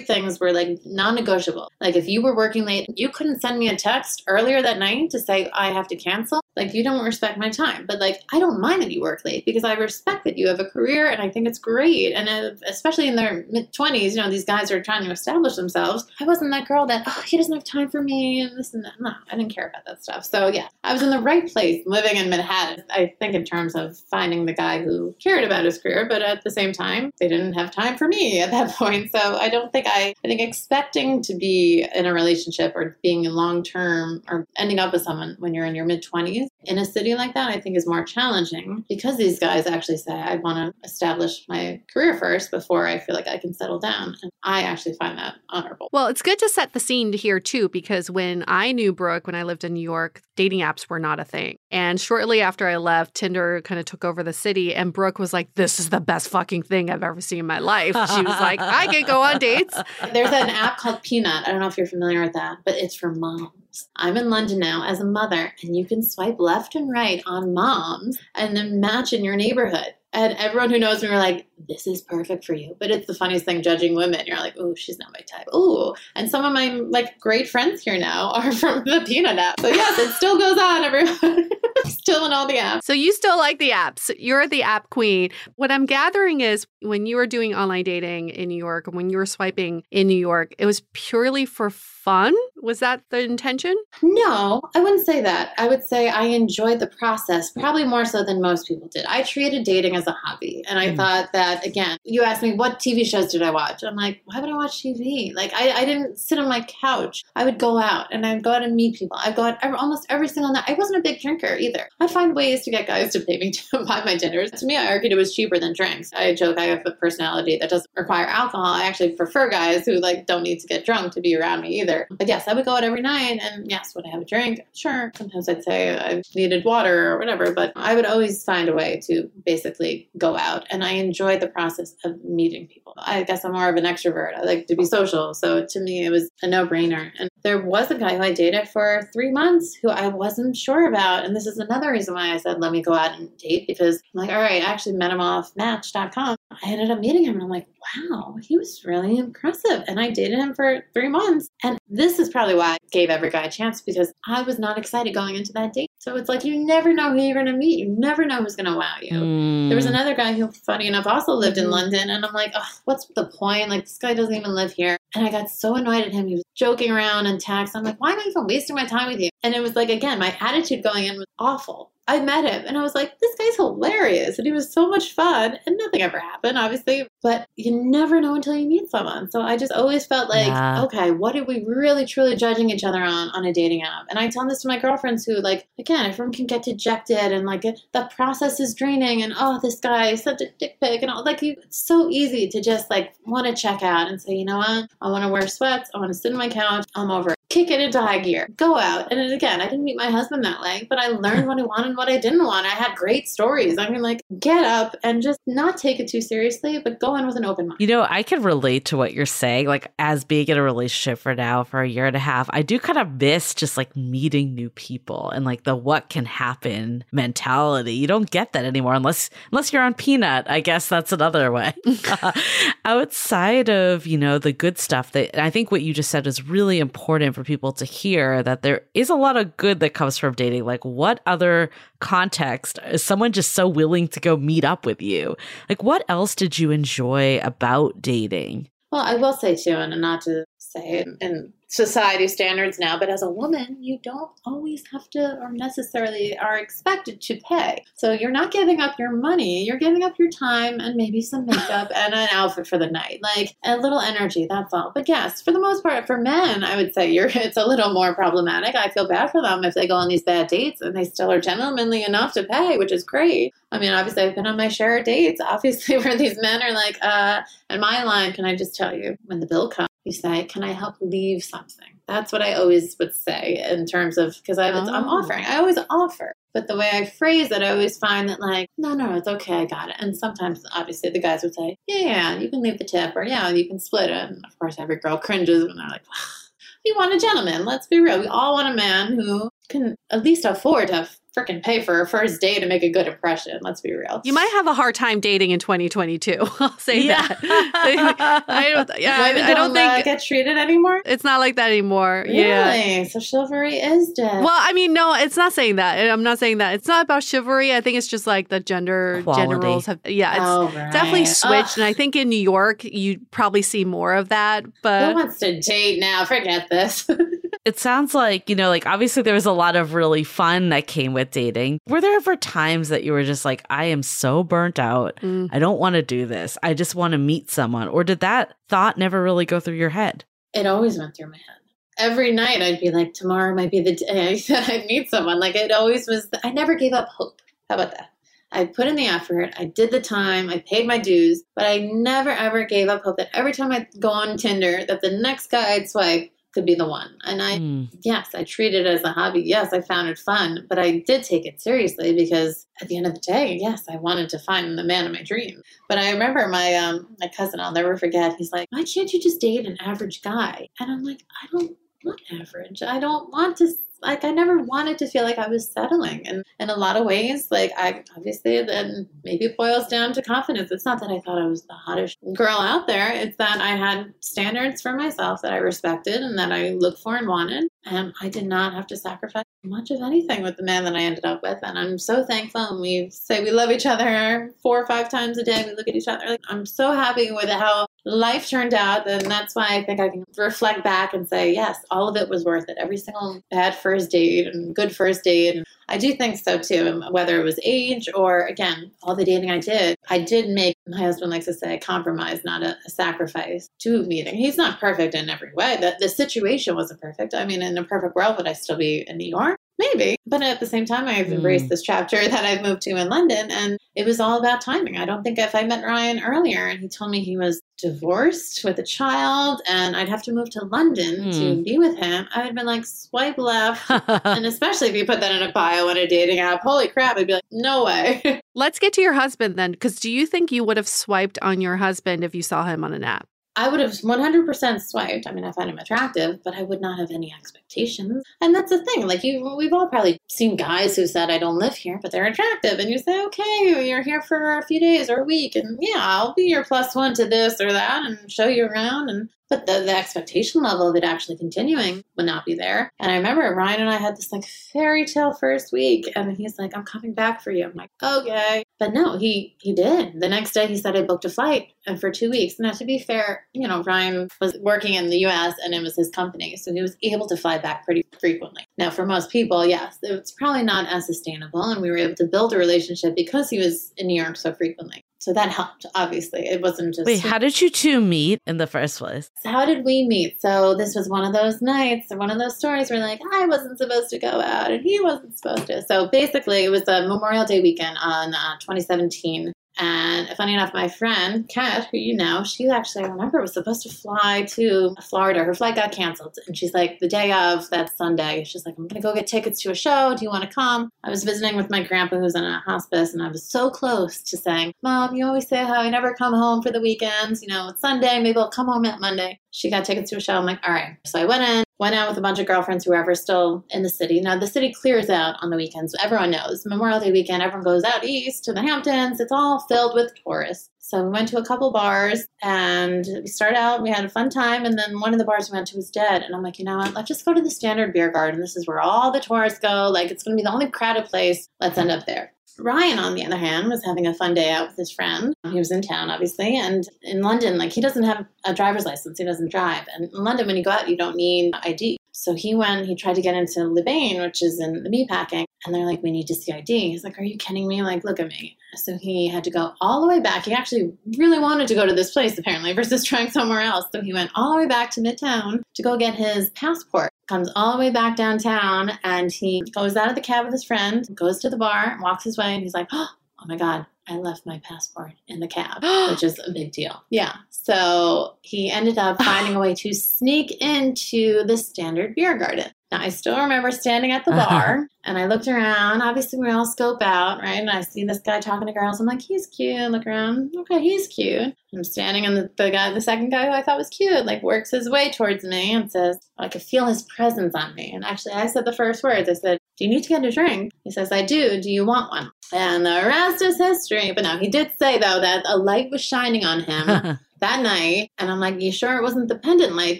things were like non-negotiable. Like if you were working late, you couldn't send me a text earlier that night to say I have to cancel. Like you don't respect my time. But like I don't mind that you work late because I respect that you have a career and I think it's great. And uh, especially in their mid 20s, you know, these guys are trying to establish themselves. I wasn't that girl that, oh, he doesn't have time for me and this and that. No, I didn't care about that stuff. So yeah, I was in the right place living in Manhattan. I think in terms of finding the guy who cared about his career, but at the same time, they didn't have time for me at that point. So I don't think I, I think expecting to be in a relationship or being long term or ending up with someone when you're in your mid 20s in a city like that, I think is more challenging because these guys actually say, I want to establish my career first before I feel like I can settle down. And I actually find that honorable.
Well, it's good to set the scene here too, because when I knew Brooke, when I lived in New York, dating apps were not a thing. And shortly after I left, Tinder kind of took over the city, and Brooke was like, This is the best fucking thing I've ever seen in my life. She was like, I can go on dates.
There's an app called Peanut. I don't know if you're familiar with that, but it's for moms. I'm in London now as a mother, and you can swipe left and right on moms and then match in your neighborhood. And everyone who knows me are like, this is perfect for you. But it's the funniest thing judging women. You're like, oh, she's not my type. Oh, and some of my like great friends here now are from the Peanut app. So yes, it still goes on, everyone. still in all the apps.
So you still like the apps. You're the app queen. What I'm gathering is when you were doing online dating in New York, when you were swiping in New York, it was purely for fun. Was that the intention?
No, I wouldn't say that. I would say I enjoyed the process, probably more so than most people did. I treated dating as a hobby. And I
Mm.
thought that, again, you asked me, what TV shows did I watch? I'm like, why would I watch TV? Like, I, I didn't sit on my couch. I would go out and I'd go out and meet people. I'd go out every, almost every single night. I wasn't a big drinker either. I'd find ways to get guys to pay me to buy my dinners. To me, I argued it was cheaper than drinks. I joke I have a personality that doesn't require alcohol. I actually prefer guys who like don't need to get drunk to be around me either. But I would go out every night and yes, would I have a drink? Sure. Sometimes I'd say I needed water or whatever, but I would always find a way to basically go out. And I enjoyed the process of meeting people. I guess I'm more of an extrovert. I like to be social. So to me, it was a no brainer. And there was a guy who I dated for three months who I wasn't sure about. And this is another reason why I said, let me go out and date because I'm like, all right, I actually met him off match.com. I ended up meeting him and I'm like, wow, he was really impressive. And I dated him for three months. And this is probably why I gave every guy a chance because I was not excited going into that date. So it's like you never know who you're going to meet. You never know who's going to wow you.
Mm.
There was another guy who, funny enough, also lived in
Mhm.
London. And I'm like, oh, what's the point? Like, this guy doesn't even live here. And I got so annoyed at him. He was joking around and text. I'm like, why am I even wasting my time with you? And it was like, again, my attitude going in was awful. I met him and I was like, this guy's hilarious. And he was so much fun. And nothing ever happened, obviously. But you never know until you meet someone. So I just always felt like,
Yeah.
okay, what are we really truly judging each other on on a dating app? And I tell this to my girlfriends who, like, again, everyone can get dejected and like the process is draining and oh, this guy is such a dick pic and all. Like, you, it's so easy to just like want to check out and say, you know what? I want to wear sweats. I want to sit on my couch. I'm over. Kick it into high gear. Go out. And again, I didn't meet my husband that way, but I learned what I wanted and what I didn't want. I had great stories. I mean, like, get up and just not take it too seriously, but go in with an open mind.
You know, I can relate to what you're saying. Like, as being in a relationship for now for a year and a half, I do kind of miss just like meeting new people and like the what can happen mentality. You don't get that anymore unless unless you're on Peanut. I guess that's another way. Outside of you know the good stuff, that I think what you just said is really important for people to hear that there is a lot of good that comes from dating. Like, what other context is someone just so willing to go meet up with you? Like, what else did you enjoy about dating?
Well, I will say too, and not to say it in society standards now, but as a woman, you don't always have to or necessarily are expected to pay. So you're not giving up your money, you're giving up your time and maybe some makeup and an outfit for the night. Like a little energy, that's all. But yes, for the most part, for men, I would say you're it's a little more problematic. I feel bad for them if they go on these bad dates and they still are gentlemanly enough to pay, which is great. I mean, obviously, I've been on my share of dates, obviously, where these men are like, uh, and my line, can I just tell you, when the bill comes, you say, can I help leave something? That's what I always would say in terms of, because I'm
Oh.
offering. I always offer. But the way I phrase it, I always find that, like, no, no, it's okay, I got it. And sometimes, obviously, the guys would say, yeah, yeah, you can leave the tip, or yeah, you can split it. And of course, every girl cringes when they're like, we want a gentleman. Let's be real. We all want a man who can at least afford to freaking pay for a first date to make a good impression. Let's be real.
You might have a hard time dating in 2022. I'll say
Yeah.
that. I don't, yeah, I,
Women
I don't
don't, uh,
think
get treated anymore.
it's not like that anymore. Yeah.
Really? So chivalry is dead.
Well, I mean, no, it's not saying that. I'm not saying that. It's not about chivalry. I think it's just like the gender gender
Quality.
roles have. Yeah, it's
oh, right.
definitely switched.
Ugh,
And I think in New York, you probably see more of that.
who
But
wants to date now? Forget this.
It sounds like, you know, like obviously there was a lot of really fun that came with dating. Were there ever times that you were just like, I am so burnt out.
Mm.
I don't want to do this. I just want to meet someone. Or did that thought never really go through your head?
it always went through my head. Every night I'd be like, tomorrow might be the day that I meet someone. Like it always was. I never gave up hope. How about that? I put in the effort. I did the time. I paid my dues, but I never ever gave up hope that every time I'd go on Tinder, that the next guy I'd swipe could be the one. And I
Hmm.
yes, I treat it as a hobby. Yes, I found it fun, but I did take it seriously because at the end of the day, yes, I wanted to find the man of my dream. But I remember my um my cousin, I'll never forget. He's like, "Why can't you just date an average guy?" And I'm like, "I don't want average. I don't want to." Like I never wanted to feel like I was settling, and in a lot of ways, like I obviously then maybe boils down to confidence. It's not that I thought I was the hottest girl out there. It's that I had standards for myself that I respected and that I looked for and wanted, and I did not have to sacrifice much of anything with the man that I ended up with. And I'm so thankful. And we say we love each other four or five times a day. We look at each other. Like, I'm so happy with how life turned out. And that's why I think I can reflect back and say, yes, all of it was worth it. Every single bad first date and good first date. And I do think so too. Whether it was age or, again, all the dating I did, I did make, my husband likes to say, a compromise, not a, a sacrifice to meeting. He's not perfect in every way. The, the situation wasn't perfect. I mean, in a perfect world, would I still be in New York? Maybe. But at the same time, I've
Mm.
embraced this chapter that I've moved to in London. And it was all about timing. I don't think if I met Ryan earlier and he told me he was divorced with a child and I'd have to move to London to
Hmm.
be with him, I would have been like, swipe left. and especially if you put that in a bio on a dating app, holy crap, I'd be like, no way.
let's get to your husband then, because do you think you would have swiped on your husband if you saw him on an app?
I would have 100% swiped. I mean, I find him attractive, but I would not have any expectations. And that's the thing. Like you, we've all probably seen guys who said, "I don't live here," but they're attractive, and you say, "Okay, you're here for a few days or a week, and yeah, I'll be your plus one to this or that, and show you around." And but the, the expectation level of it actually continuing would not be there. And I remember Ryan and I had this like fairy tale first week, and he's like, "I'm coming back for you." I'm like, "Okay," but no, he he did. The next day, he said I booked a flight, and for two weeks. Now, to be fair, you know, Ryan was working in the U.S. and it was his company, so he was able to fly back pretty frequently. Now, for most people, yes, it's probably not as sustainable, and we were able to build a relationship because he was in New York so frequently. So that helped, obviously. It wasn't just.
Wait, how did you two meet in the first place?
How did we meet? So this was one of those nights, one of those stories where like I wasn't supposed to go out and he wasn't supposed to. So basically, it was a Memorial Day weekend on uh, 2017. And funny enough, my friend Kat, who you know, she actually I remember was supposed to fly to Florida. Her flight got canceled, and she's like, the day of that Sunday, she's like, I'm gonna go get tickets to a show. Do you want to come? I was visiting with my grandpa who's in a hospice, and I was so close to saying, Mom, you always say how I never come home for the weekends. You know, it's Sunday. Maybe I'll come home at Monday. She got tickets to a show. I'm like, all right. So I went in, went out with a bunch of girlfriends, whoever still in the city. Now the city clears out on the weekends. Everyone knows Memorial Day weekend. Everyone goes out east to the Hamptons. It's all filled with tourists. So we went to a couple bars and we started out. We had a fun time, and then one of the bars we went to was dead. And I'm like, you know what? Let's just go to the Standard Beer Garden. This is where all the tourists go. Like it's going to be the only crowded place. Let's end up there. Ryan, on the other hand, was having a fun day out with his friend. He was in town, obviously, and in London, like he doesn't have a driver's license, he doesn't drive. And in London, when you go out, you don't need ID. So he went, he tried to get into Le Bain, which is in the meatpacking, and they're like, we need to see ID. He's like, are you kidding me? Like, look at me. So he had to go all the way back. He actually really wanted to go to this place, apparently, versus trying somewhere else. So he went all the way back to Midtown to go get his passport. Comes all the way back downtown, and he goes out of the cab with his friend, goes to the bar, walks his way, and he's like, oh my God, I left my passport in the cab, which is a big deal. Yeah. So he ended up finding a way to sneak into the standard beer garden. Now, I still remember standing at the uh-huh. bar and I looked around. Obviously, we all scope out, right? And I see this guy talking to girls. I'm like, he's cute. Look around. Okay, he's cute. I'm standing and the, the guy, the second guy who I thought was cute, like works his way towards me and says, I could feel his presence on me. And actually, I said the first words. I said, Do you need to get a drink? He says, I do. Do you want one? And the rest is history. But no, he did say, though, that a light was shining on him that night. And I'm like, You sure it wasn't the pendant light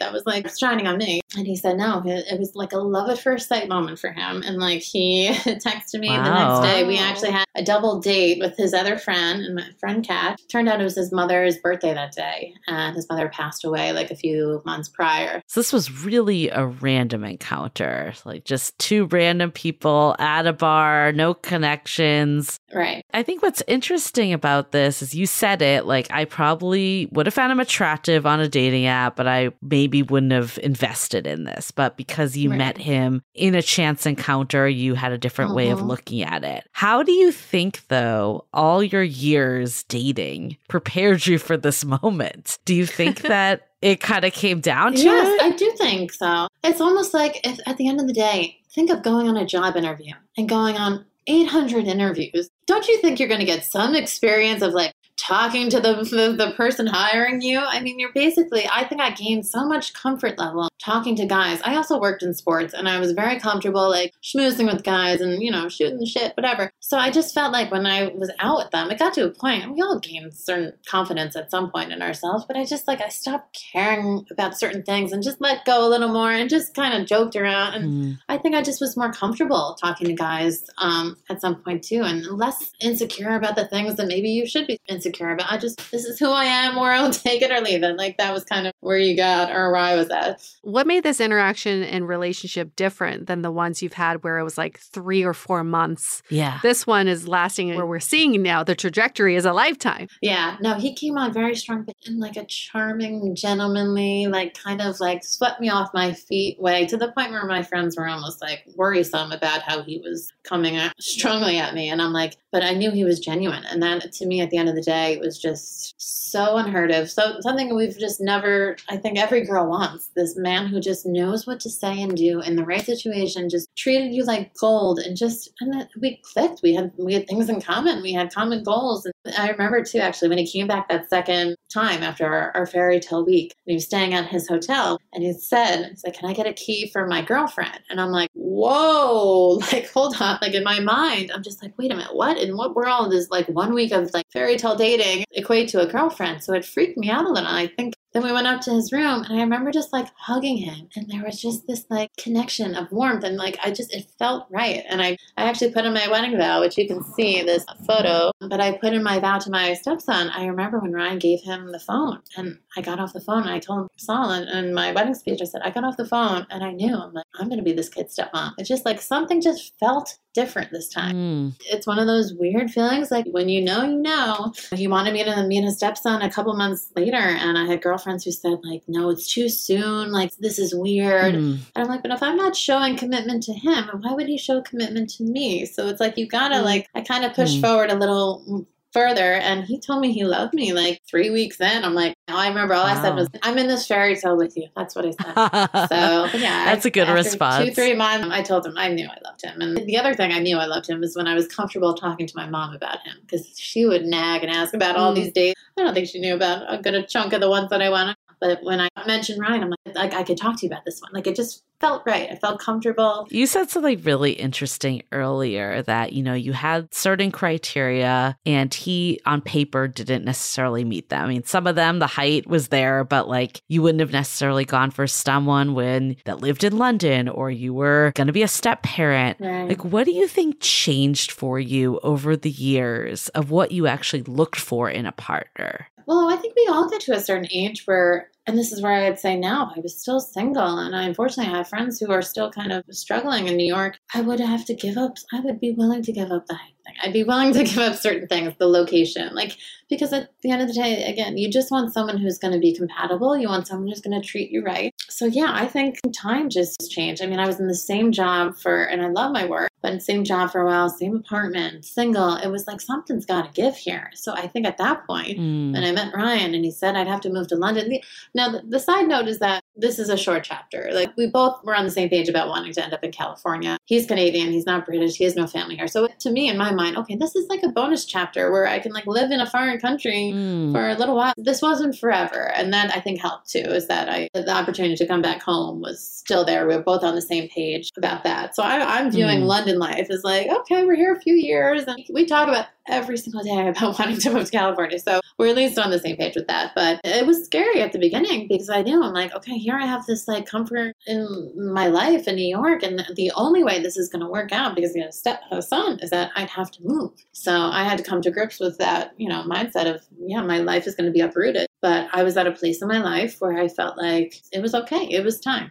that was like shining on me? And he said, No, it, it was like a love at first sight moment for him. And like he texted me wow. the next day. We actually had a double date with his other friend and my friend Kat. Turned out it was his mother's birthday that day. And his mother passed away like a few months prior.
So this was really a random encounter, like just two random people at a bar, no connections.
Right.
I think what's interesting about this is you said it, like I probably would have found him attractive on a dating app, but I maybe wouldn't have invested in this. But because you right. met him in a chance encounter, you had a different uh-huh. way of uh-huh. looking at it. How do you think, though, all your years dating prepared you for this moment? Do you think that it kind of came down to
yes,
it?
I do think so. It's almost like if, at the end of the day, think of going on a job interview and going on 800 interviews. Don't you think you're going to get some experience of like talking to the, the, the person hiring you. I mean, you're basically. I think I gained so much comfort level talking to guys. I also worked in sports, and I was very comfortable like schmoozing with guys and you know shooting the shit, whatever. So I just felt like when I was out with them, it got to a point. And we all gain certain confidence at some point in ourselves, but I just like I stopped caring about certain things and just let go a little more and just kind of joked around. And mm. I think I just was more comfortable talking to guys um, at some point too, and less insecure about the things that maybe you should be insecure insecure about. I just, this is who I am, or I'll take it or leave it. Like that was kind of where you got or where I was at.
What made this interaction and relationship different than the ones you've had where it was like three or four months?
Yeah.
This one is lasting where we're seeing now the trajectory is a lifetime.
Yeah. No, he came on very strong, but in like a charming, gentlemanly, like kind of like swept me off my feet way to the point where my friends were almost like worrisome about how he was coming strongly at me. And I'm like, but I knew he was genuine. And that to me at the end of the day, day was just so unheard of. So something we've just never, I think every girl wants this man who just knows what to say and do in the right situation, just treated you like gold and just, and we clicked. We had, we had things in common. We had common goals. And I remember too, actually, when he came back that second time after our, our fairy tale week, and he was staying at his hotel and he said, he's like, can I get a key for my girlfriend? And I'm like, whoa, like, hold on. Like in my mind, I'm just like, wait a minute, what? In what world is like one week of like fairy tale dating equate to a girlfriend? So it freaked me out a little. I think then we went up to his room and I remember just like hugging him and there was just this like connection of warmth and like I just it felt right. And I, I actually put in my wedding vow, which you can see this photo, but I put in my vow to my stepson. I remember when Ryan gave him the phone and I got off the phone and I told Saul in, in my wedding speech, I said, I got off the phone and I knew I'm like, I'm gonna be this kid's stepmom. It's just like something just felt different this time. Mm. It's one of those weird feelings like when you know, you know. He wanted me to meet his stepson a couple months later, and I had girlfriends who said, like, no, it's too soon. Like, this is weird. Mm. And I'm like, but if I'm not showing commitment to him, why would he show commitment to me? So it's like, you gotta, mm. like, I kind of push mm. forward a little further and he told me he loved me like three weeks in. I'm like, now I remember all wow. I said was, I'm in this fairy tale with you. That's what I said. so yeah.
That's I, a good response.
Two, three months, I told him I knew I loved him. And the other thing I knew I loved him was when I was comfortable talking to my mom about him because she would nag and ask about all mm. these dates. I don't think she knew about a good chunk of the ones that I wanted. But when I mentioned Ryan, I'm like, like I could talk to you about this one. Like it just felt right. I felt comfortable.
You said something really interesting earlier that, you know, you had certain criteria and he on paper didn't necessarily meet them. I mean, some of them, the height was there, but like you wouldn't have necessarily gone for someone when that lived in London or you were going to be a step parent. Right. Like, what do you think changed for you over the years of what you actually looked for in a partner?
Well, I think we all get to a certain age where, and this is where I'd say now, I was still single and I unfortunately have friends who are still kind of struggling in New York, I would have to give up, I would be willing to give up the. I'd be willing to give up certain things, the location, like, because at the end of the day, again, you just want someone who's going to be compatible. You want someone who's going to treat you right. So, yeah, I think time just changed. I mean, I was in the same job for, and I love my work, but same job for a while, same apartment, single. It was like something's got to give here. So I think at that point, mm. when I met Ryan and he said I'd have to move to London. Now, the, the side note is that this is a short chapter. Like we both were on the same page about wanting to end up in California. He's Canadian. He's not British. He has no family here. So to me, in my mind, okay, this is like a bonus chapter where I can like live in a foreign country mm. for a little while. This wasn't forever, and that I think helped too. Is that I the opportunity to come back home was still there. We were both on the same page about that. So I, am viewing mm. London life as like, okay, we're here a few years, and we talk about every single day about wanting to move to California. So we're at least on the same page with that. But it was scary at the beginning because I knew I'm like, okay, here I have this like comfort in my life in New York. And the only way this is going to work out because you know, step a uh, son is that I'd have to move. So I had to come to grips with that, you know, mindset of, yeah, my life is going to be uprooted. But I was at a place in my life where I felt like it was okay. It was time.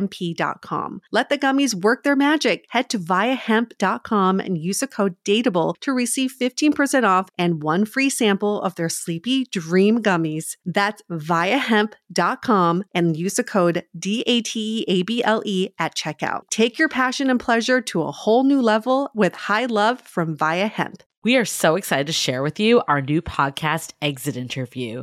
MP.com. Let the gummies work their magic. Head to viiahemp.com and use the code DATEABLE to receive 15% off and one free sample of their Sleepy Dream gummies. That's viiahemp.com and use the code DATEABLE at checkout. Take your passion and pleasure to a whole new level with high love from Viia Hemp.
We are so excited to share with you our new podcast, Exit Interview.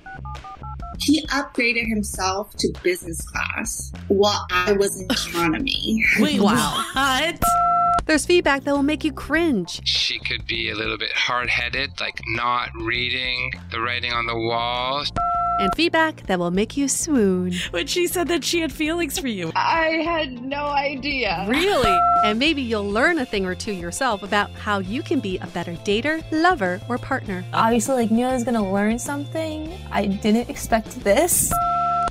He upgraded himself to business class while I was in economy.
Wait, wow. What?
There's feedback that will make you cringe.
She could be a little bit hard headed, like not reading the writing on the wall.
And feedback that will make you swoon.
When she said that she had feelings for you.
I had no idea.
Really?
And maybe you'll learn a thing or two yourself about how you can be a better dater, lover, or partner.
Obviously, like knew I was gonna learn something. I didn't expect this.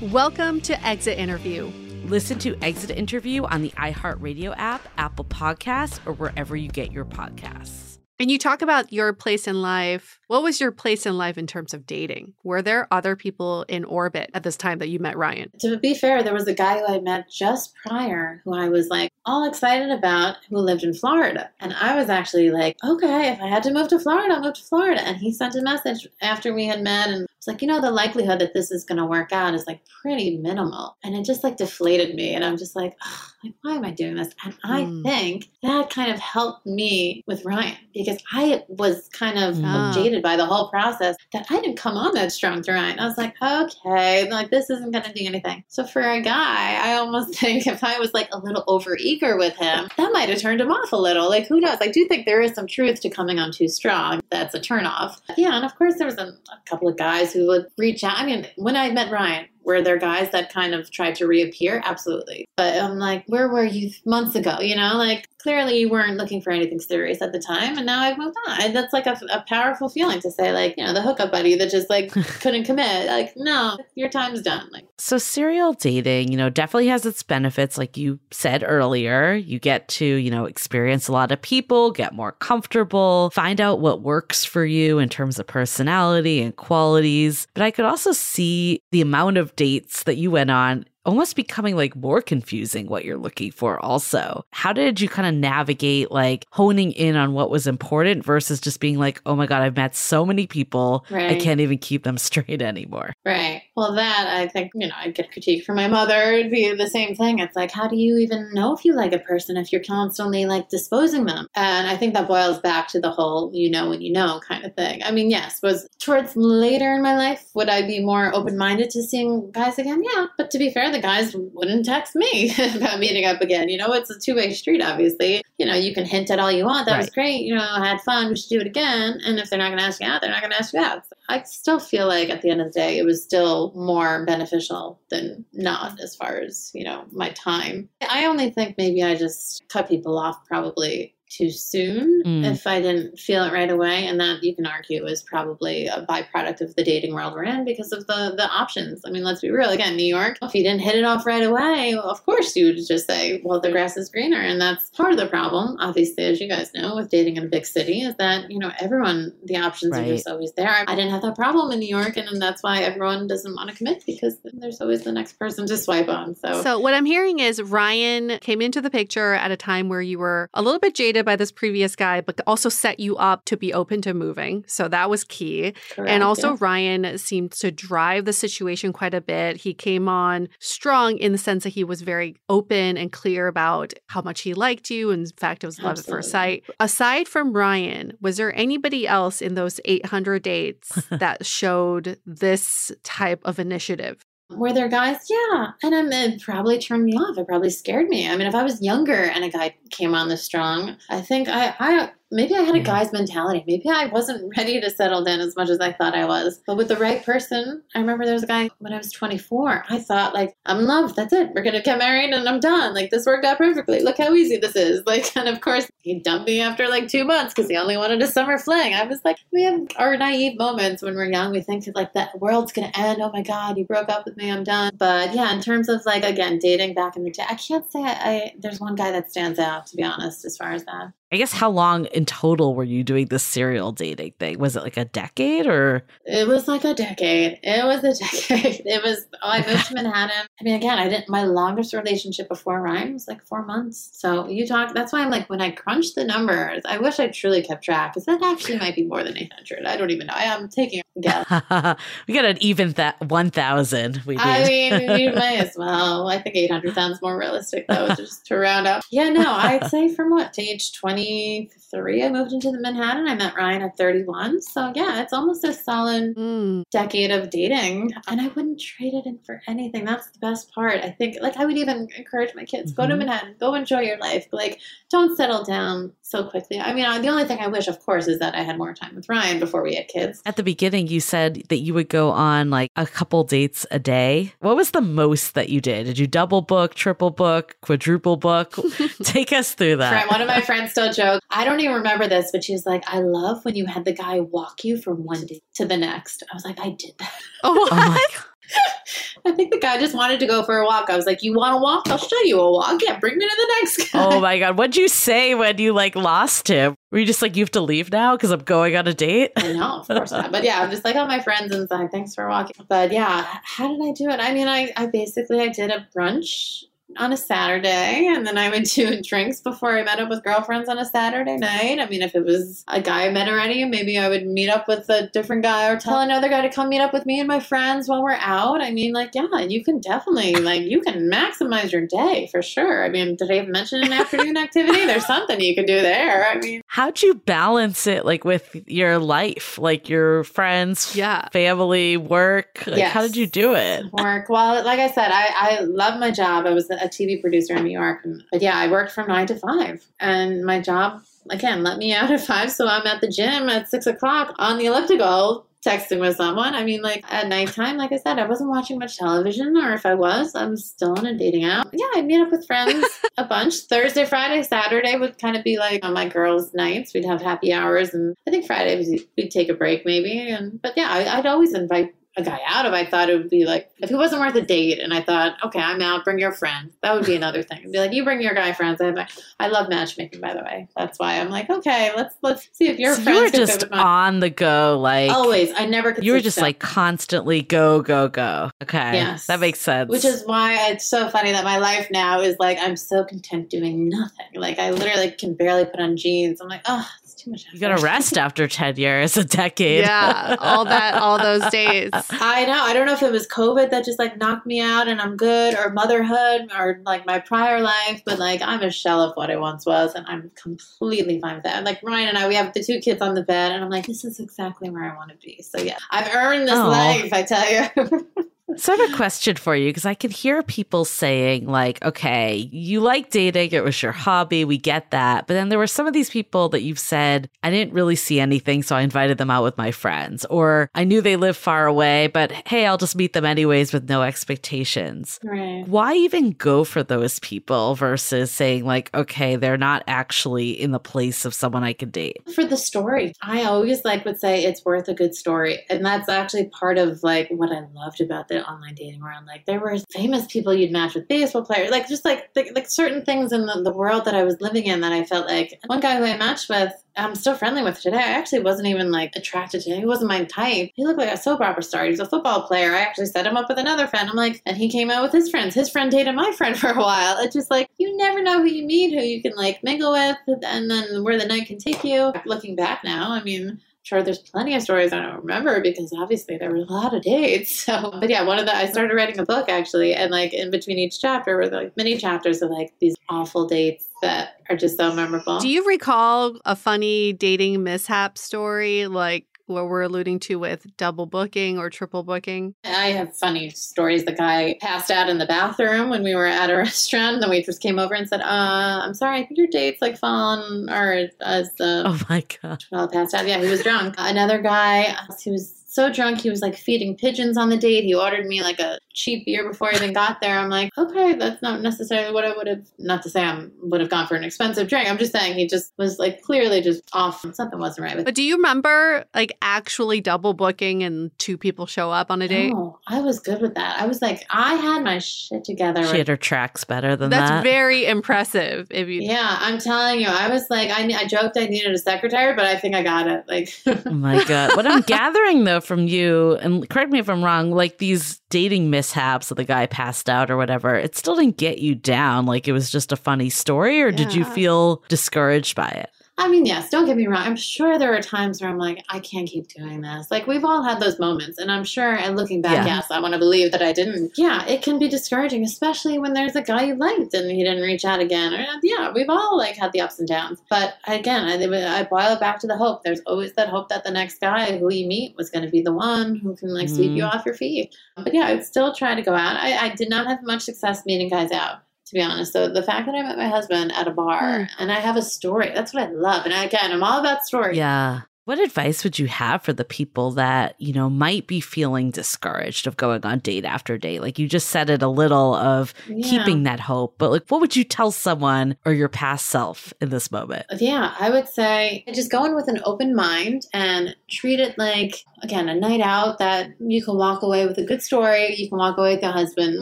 Welcome to Exit Interview.
Listen to Exit Interview on the iHeartRadio app, Apple Podcasts, or wherever you get your podcasts.
And you talk about your place in life. What was your place in life in terms of dating? Were there other people in orbit at this time that you met Ryan?
To be fair, there was a guy who I met just prior who I was like all excited about who lived in Florida. And I was actually like, okay, if I had to move to Florida, I'll move to Florida. And he sent a message after we had met and it's like, you know, the likelihood that this is going to work out is like pretty minimal. And it just like deflated me. And I'm just like, like why am I doing this? And I
Hmm.
think that kind of helped me with Ryan because I was kind of
Ah.
jaded by the whole process that I didn't come on that strong to Ryan. I was like, okay, like this isn't going to do anything. So for a guy, I almost think if I was like a little over eager with him, that might have turned him off a little. Like who knows? I do think there is some truth to coming on too strong. That's a turnoff. Yeah, and of course there was a, a couple of guys who would reach out. I mean, when I met Ryan, were there guys that kind of tried to reappear? Absolutely. But I'm like, where were you months ago? You know, like clearly you weren't looking for anything serious at the time, and now I've moved on. And that's like a, a powerful feeling to say, like, you know, the hookup buddy that just like couldn't commit. Like, no, your time's done. Like,
So, serial dating, you know, definitely has its benefits. Like you said earlier, you get to, you know, experience a lot of people, get more comfortable, find out what works for you in terms of personality and qualities. But I could also see the amount of dates that you went on almost becoming like more confusing what you're looking for also how did you kind of navigate like honing in on what was important versus just being like oh my god i've met so many people i can't even keep them straight anymore
Right. Well, that I think, you know, I get critique from my mother. It'd be the same thing. It's like, how do you even know if you like a person if you're constantly like disposing them? And I think that boils back to the whole you know when you know kind of thing. I mean, yes, was towards later in my life, would I be more open minded to seeing guys again? Yeah. But to be fair, the guys wouldn't text me about meeting up again. You know, it's a two way street, obviously. You know, you can hint at all you want. That was great. You know, I had fun. We should do it again. And if they're not going to ask you out, they're not going to ask you out. So I still feel like at the end of the day, it was still more beneficial than not as far as, you know, my time. I only think maybe I just cut people off probably too soon
Mm.
if I didn't feel it right away. And that you can argue is probably a byproduct of the dating world we're in because of the, the options. I mean, let's be real. Again, New York, if you didn't hit it off right away, of course you would just say, well, the grass is greener. And that's part of the problem, obviously, as you guys know, with dating in a big city is that, you know, everyone, the options are just always there. I didn't have that problem in New York. And, and that's why everyone doesn't want to commit because there's always the next person to swipe on. So,
So, what I'm hearing is Ryan came into the picture at a time where you were a little bit jaded by this previous guy, but also set you up to be open to moving. So, that was key.
correct,
and also,
yeah.
Ryan seemed to drive the situation quite a bit. He came on strong in the sense that he was very open and clear about how much he liked you. And in fact, it was love at first sight. Aside from Ryan, was there anybody else in those 800 dates that showed this type of initiative?
Were there guys? Yeah. And it probably turned me off. It probably scared me. I mean, if I was younger and a guy came on this strong, I think I, I maybe I had a guy's mentality. Maybe I wasn't ready to settle down as much as I thought I was. But with the right person, I remember there was a guy when I was 24. I thought, like, I'm in love. That's it. We're going to get married and I'm done. Like, this worked out perfectly. Look how easy this is. Like, and of course, he dumped me after like two months because he only wanted a summer fling. I was like, we have our naive moments when we're young. We think like that the world's going to end. Oh my God, you broke up with me. I'm done. But yeah, in terms of like, again, dating back in the day, I can't say I, I there's one guy that stands out, to be honest, as far as that.
I guess how long in total were you doing this serial dating thing? Was it like a decade or?
It was like a decade. It was a decade. It was, oh, I moved to Manhattan. I mean, again, I didn't, my longest relationship before Ryan was like four months. So you talk, that's why I'm like, when I crunch the numbers, I wish I truly kept track because that actually might be more than 800. I don't even know. I am taking a guess.
we got an even that 1,000. We
I mean, you may as well. I think 800 sounds more realistic though, just to round up. Yeah, no, I'd say from what, to age 20 23, I moved into the Manhattan. I met Ryan at 31. So yeah, it's almost a solid
Mm.
decade of dating. And I wouldn't trade it in for anything. That's the best part. I think, like, I would even encourage my kids go to
Mhm.
Manhattan, go enjoy your life. Like, don't settle down so quickly. I mean, I- the only thing I wish, of course, is that I had more time with Ryan before we had kids.
At the beginning, you said that you would go on like a couple dates a day. What was the most that you did? Did you double book, triple book, quadruple book? Take us through that.
One of my friends still jokes. I don't even remember this, but she was like, "I love when you had the guy walk you from one day to the next." I was like, "I did that."
Oh,
Oh my God.
I think the guy just wanted to go for a walk. I was like, "You want to walk? I'll show you a walk. Yeah, bring me to the next guy."
Oh my God. What'd you say when you like lost him? Were you just like, you have to leave now because I'm going on a date?
I know, of course not. But yeah, I'm just like all my friends and like, thanks for walking. But yeah, how did I do it? I mean, I, I basically I did a brunch on a Saturday and then I would do drinks before I met up with girlfriends on a Saturday night. I mean, if it was a guy I met already, maybe I would meet up with a different guy or tell another guy to come meet up with me and my friends while we're out. I mean, like, yeah, you can definitely like you can maximize your day for sure. I mean, did I even mention an afternoon activity? There's something you could do there. I mean,
How'd you balance it like with your life, like your friends,
Yeah.
family, work? Like, How did you do it?
work. Well, like I said, I, I love my job. I was a TV producer in New York. And, but yeah, I worked from nine to five. And my job, again, let me out at five. So I'm at the gym at six o'clock on the elliptical texting with someone. I mean, like at nighttime, like I said, I wasn't watching much television, or if I was, I was still on a dating app. Yeah, I'd meet up with friends a bunch. Thursday, Friday, Saturday would kind of be like on my girls' nights. We'd have happy hours, and I think Friday we'd take a break maybe. And but yeah, I, I'd always invite a guy out if I thought it would be like if he wasn't worth a date and I thought, okay, I'm out, bring your friend. That would be another thing. I'd be like, you bring your guy friends. I have my, I love matchmaking by the way. That's why I'm like, okay, let's let's see if your
So you
friends
were just on the go, like
Always. I never could
you were just like constantly go, go, go. Okay.
Yes.
That makes sense.
Which is why it's so funny that my life now is like I'm so content doing nothing. Like I literally can barely put on jeans. I'm like, oh, too much.
you gotta rest after 10 years, a decade.
Yeah. All that, all those days.
I know. I don't know if it was COVID that just like knocked me out and I'm good, or motherhood, or like my prior life, but like I'm a shell of what I once was, and I'm completely fine with that. And, like Ryan and I, we have the two kids on the bed, and I'm like, this is exactly where I want to be. So yeah, I've earned this
Aw.
life, I tell you.
So I have a question for you because I can hear people saying, like, okay, you like dating, it was your hobby, we get that. But then there were some of these people that you've said, I didn't really see anything, so I invited them out with my friends. Or I knew they live far away, but hey, I'll just meet them anyways with no expectations.
right.
Why even go for those people versus saying, like, okay, they're not actually in the place of someone I could date?
for the story. I always like would say it's worth a good story. And that's actually part of like what I loved about the online dating world. Like there were famous people you'd match with baseball players, like just like like, like certain things in the, the world that I was living in that I felt like one guy who I matched with I'm still friendly with today. I actually wasn't even like attracted to him. He wasn't my type. He looked like a soap opera star. He was a football player. I actually set him up with another friend. I'm like, and he came out with his friends. His friend dated my friend for a while. It's just like you never know who you meet, who you can like mingle with, and then where the night can take you. Looking back now, I mean, sure there's plenty of stories I don't remember because obviously there were a lot of dates. So, but yeah, one of the I started writing a book actually, and like in between each chapter were like many chapters of like these awful dates that are just so memorable.
Do you recall a funny dating mishap story like what we're alluding to with double booking or triple booking?
I have funny stories. The guy passed out in the bathroom when we were at a restaurant. And the waitress came over and said, uh, I'm sorry, I think your date's like fallen or as uh,
Oh my God.
well passed out. Yeah, he was drunk. Another guy, he was so drunk he was like feeding pigeons on the date. He ordered me like a cheap beer before I even got there. I'm like, okay, that's not necessarily what I would have. Not to say I would have gone for an expensive drink. I'm just saying he just was like clearly just off. Something wasn't right with.
But do you remember like actually double booking and two people show up on a date?
Oh, I was good with that. I was like, I had my shit together.
She had her tracks better than
That's
that.
That's very impressive. If you,
Yeah, I'm telling you, I was like, I, I joked I needed a secretary, but I think I got it. Like,
Oh my god! What I'm gathering though from you, and correct me if I'm wrong, like these dating mishaps that the guy passed out or whatever, it still didn't get you down. Like it was just a funny story, or did you feel discouraged by it?
I mean, yes, don't get me wrong. I'm sure there are times where I'm like, I can't keep doing this. Like, we've all had those moments. And I'm sure, and looking back,
Yeah.
yes, I want to believe that I didn't. Yeah, it can be discouraging, especially when there's a guy you liked and he didn't reach out again. Or, yeah, we've all like had the ups and downs. But again, I, I boil it back to the hope. There's always that hope that the next guy who you meet was going to be the one who can like sweep you mm-hmm. off your feet. But yeah, I'd still try to go out. I, I did not have much success meeting guys out to be honest. So the fact that I met my husband at a bar hmm. and I have a story, that's what I love. And again, I'm all about stories.
Yeah. What advice would you have for the people that, you know, might be feeling discouraged of going on date after date? Like you just said it a little of
Yeah.
keeping that hope, but like what would you tell someone or your past self in this moment?
Yeah, I would say just go in with an open mind and treat it like, again, a night out that you can walk away with a good story. You can walk away with your husband.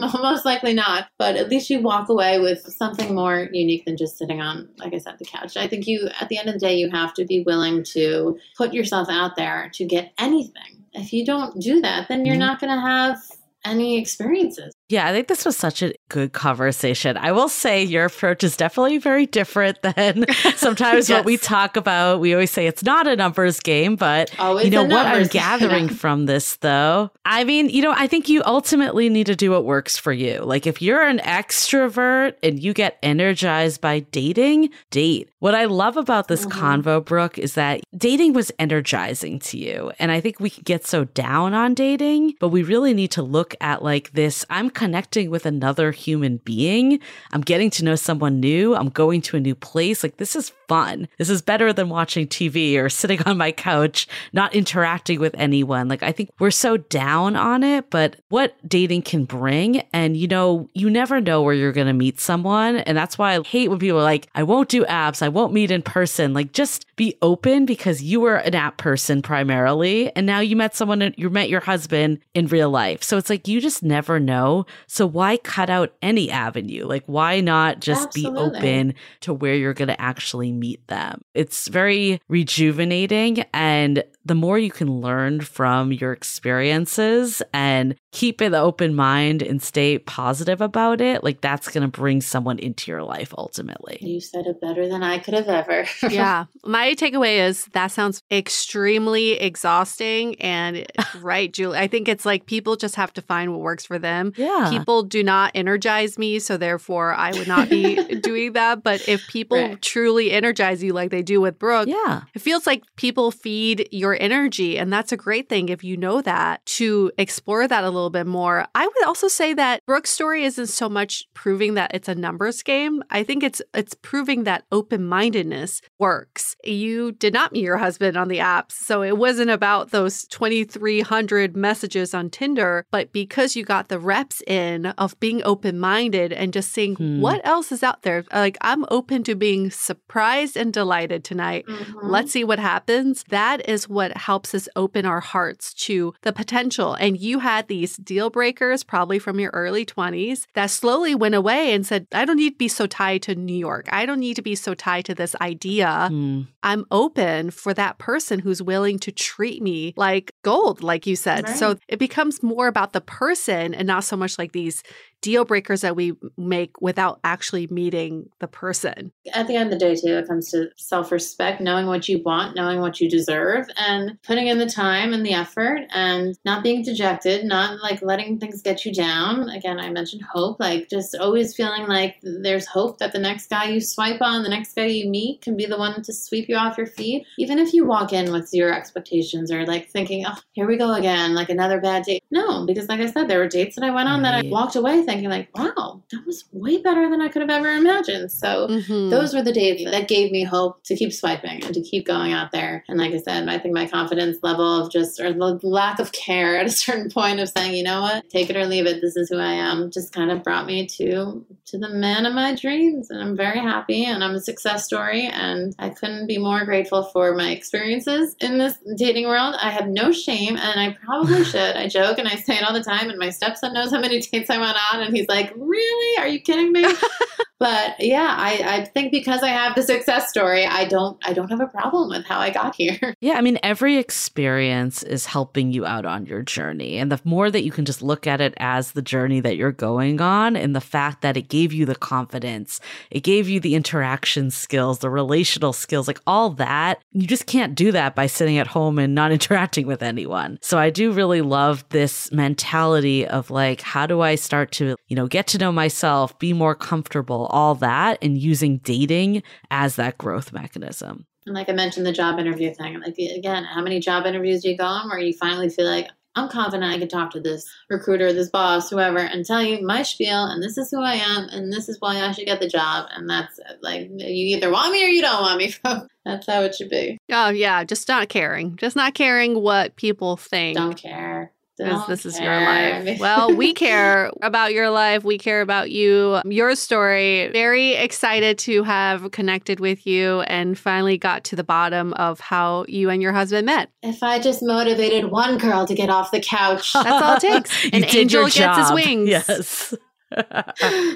Most likely not, but at least you walk away with something more unique than just sitting on, like I said, the couch. I think you, at the end of the day, you have to be willing to put yourself out there to get anything. If you don't do that, then you're
Mhm.
not going to have any experiences.
Yeah, I think this was such a good conversation. I will say your approach is definitely very different than sometimes what we talk about. We always say it's not a numbers game, but
Always
you know what I'm gathering from this though? I mean, you know, I think you ultimately need to do what works for you. Like if you're an extrovert and you get energized by dating, date. What I love about this convo, Brooke, is that dating was energizing to you. And I think we can get so down on dating, but we really need to look at like this I'm connecting with another human being. I'm getting to know someone new. I'm going to a new place. Like this is fun. This is better than watching TV or sitting on my couch, not interacting with anyone. Like I think we're so down on it, but what dating can bring and you know, you never know where you're going to meet someone. And that's why I hate when people are like, I won't do apps. I won't meet in person. Like just be open because you were an app person primarily. And now you met someone, you met your husband in real life. So it's like, you just never know. So why cut out any avenue? Like, why not just be open to where you're going to actually meet them? It's very rejuvenating. And the more you can learn from your experiences and keep an open mind and stay positive about it, like that's going to bring someone into your life ultimately.
You said it better than I could have ever.
yeah. My takeaway is that sounds extremely exhausting. And right, Julie, I think it's like people just have to find what works for them.
Yeah.
People do not energize me, so therefore I would not be doing that. But if people
Right.
truly energize you like they do with Brooke,
yeah.
it feels like people feed your energy. And that's a great thing if you know that to explore that a little bit more. I would also say that Brooke's story isn't so much proving that it's a numbers game. I think it's it's proving that open-mindedness works. You did not meet your husband on the apps, so it wasn't about those 2300 messages on Tinder, but because you got the reps in of being open-minded and just seeing
Hmm.
what else is out there. Like I'm open to being surprised and delighted tonight.
Mhm.
Let's see what happens. That is what helps us open our hearts to the potential. And you had these deal breakers, probably from your early 20s, that slowly went away and said, I don't need to be so tied to New York. I don't need to be so tied to this idea.
Hmm.
I'm open for that person who's willing to treat me like gold, like you said. So it becomes more about the person and not so much like these deal breakers that we make without actually meeting the person.
At the end of the day, too, it comes to self respect, knowing what you want, knowing what you deserve, and putting in the time and the effort and not being dejected, not like letting things get you down. Again, I mentioned hope, like just always feeling like there's hope that the next guy you swipe on, the next guy you meet can be the one to sweep you off your feet. Even if you walk in with zero expectations or like thinking, oh, here we go again, like another bad date. No, because like I said, there were dates that I went on that I walked away thinking like, wow, that was way better than I could have ever imagined. So
Mhm.
those were the days that gave me hope to keep swiping and to keep going out there. And like I said, I think my confidence level of just or the lack of care at a certain point of saying, you know what, take it or leave it. This is who I am. Just kind of brought me to to the man of my dreams, and I'm very happy. And I'm a success story, and I couldn't be more grateful for my experiences in this dating world. I have no shame, and I probably should. I joke and I say it all the time, and my stepson knows how many dates I went on, and he's like, "Really? Are you kidding me?" but yeah, I, I think because I have the success story, I don't I don't have a problem with how I got here.
Yeah, I mean, every experience is helping you out on your journey. And the more that you can just look at it as the journey that you're going on, and the fact that it gave you the confidence, it gave you the interaction skills, the relational skills, like all that, you just can't do that by sitting at home and not interacting with anyone. So I do really love this mentality of like, how do I start to, you know, get to know myself, be more comfortable, all that, and using dating as that growth mechanism.
And like I mentioned, the job interview thing. Like again, how many job interviews do you go on where you finally feel like I'm confident I can talk to this recruiter, this boss, whoever, and tell you my spiel, and this is who I am, and this is why I should get the job, and that's it. like you either want me or you don't want me. that's how it should be.
Oh yeah, just not caring, just not caring what people think.
Don't care.
Because
Don't
this is your life. Well, we care about your life. We care about you, your story. Very excited to have connected with you and finally got to the bottom of how you and your husband met.
If I just motivated one girl to get off the couch,
That's all it takes.
You
An angel gets his wings.
Yes.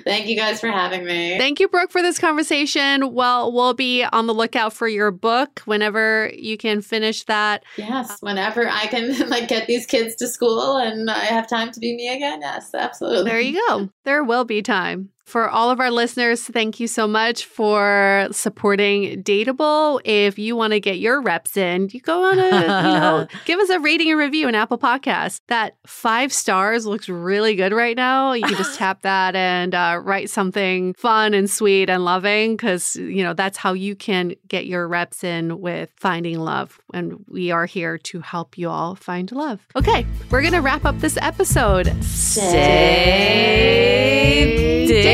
Thank you guys for having me.
Thank you, Brooke, for this conversation. Well, we'll be on the lookout for your book whenever you can finish that.
Yes, whenever I can like get these kids to school and I have time to be me again. Yes, absolutely.
There you go. There will be time. For all of our listeners, thank you so much for supporting Dateable. If you want to get your reps in, you go on a, you know, give us a rating and review in Apple Podcasts. That five stars looks really good right now. You can just tap that and uh, write something fun and sweet and loving because, you know, that's how you can get your reps in with finding love. And we are here to help you all find love. Okay, we're going to wrap up this episode.
Stay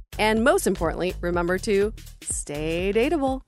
And most importantly, remember to stay dateable.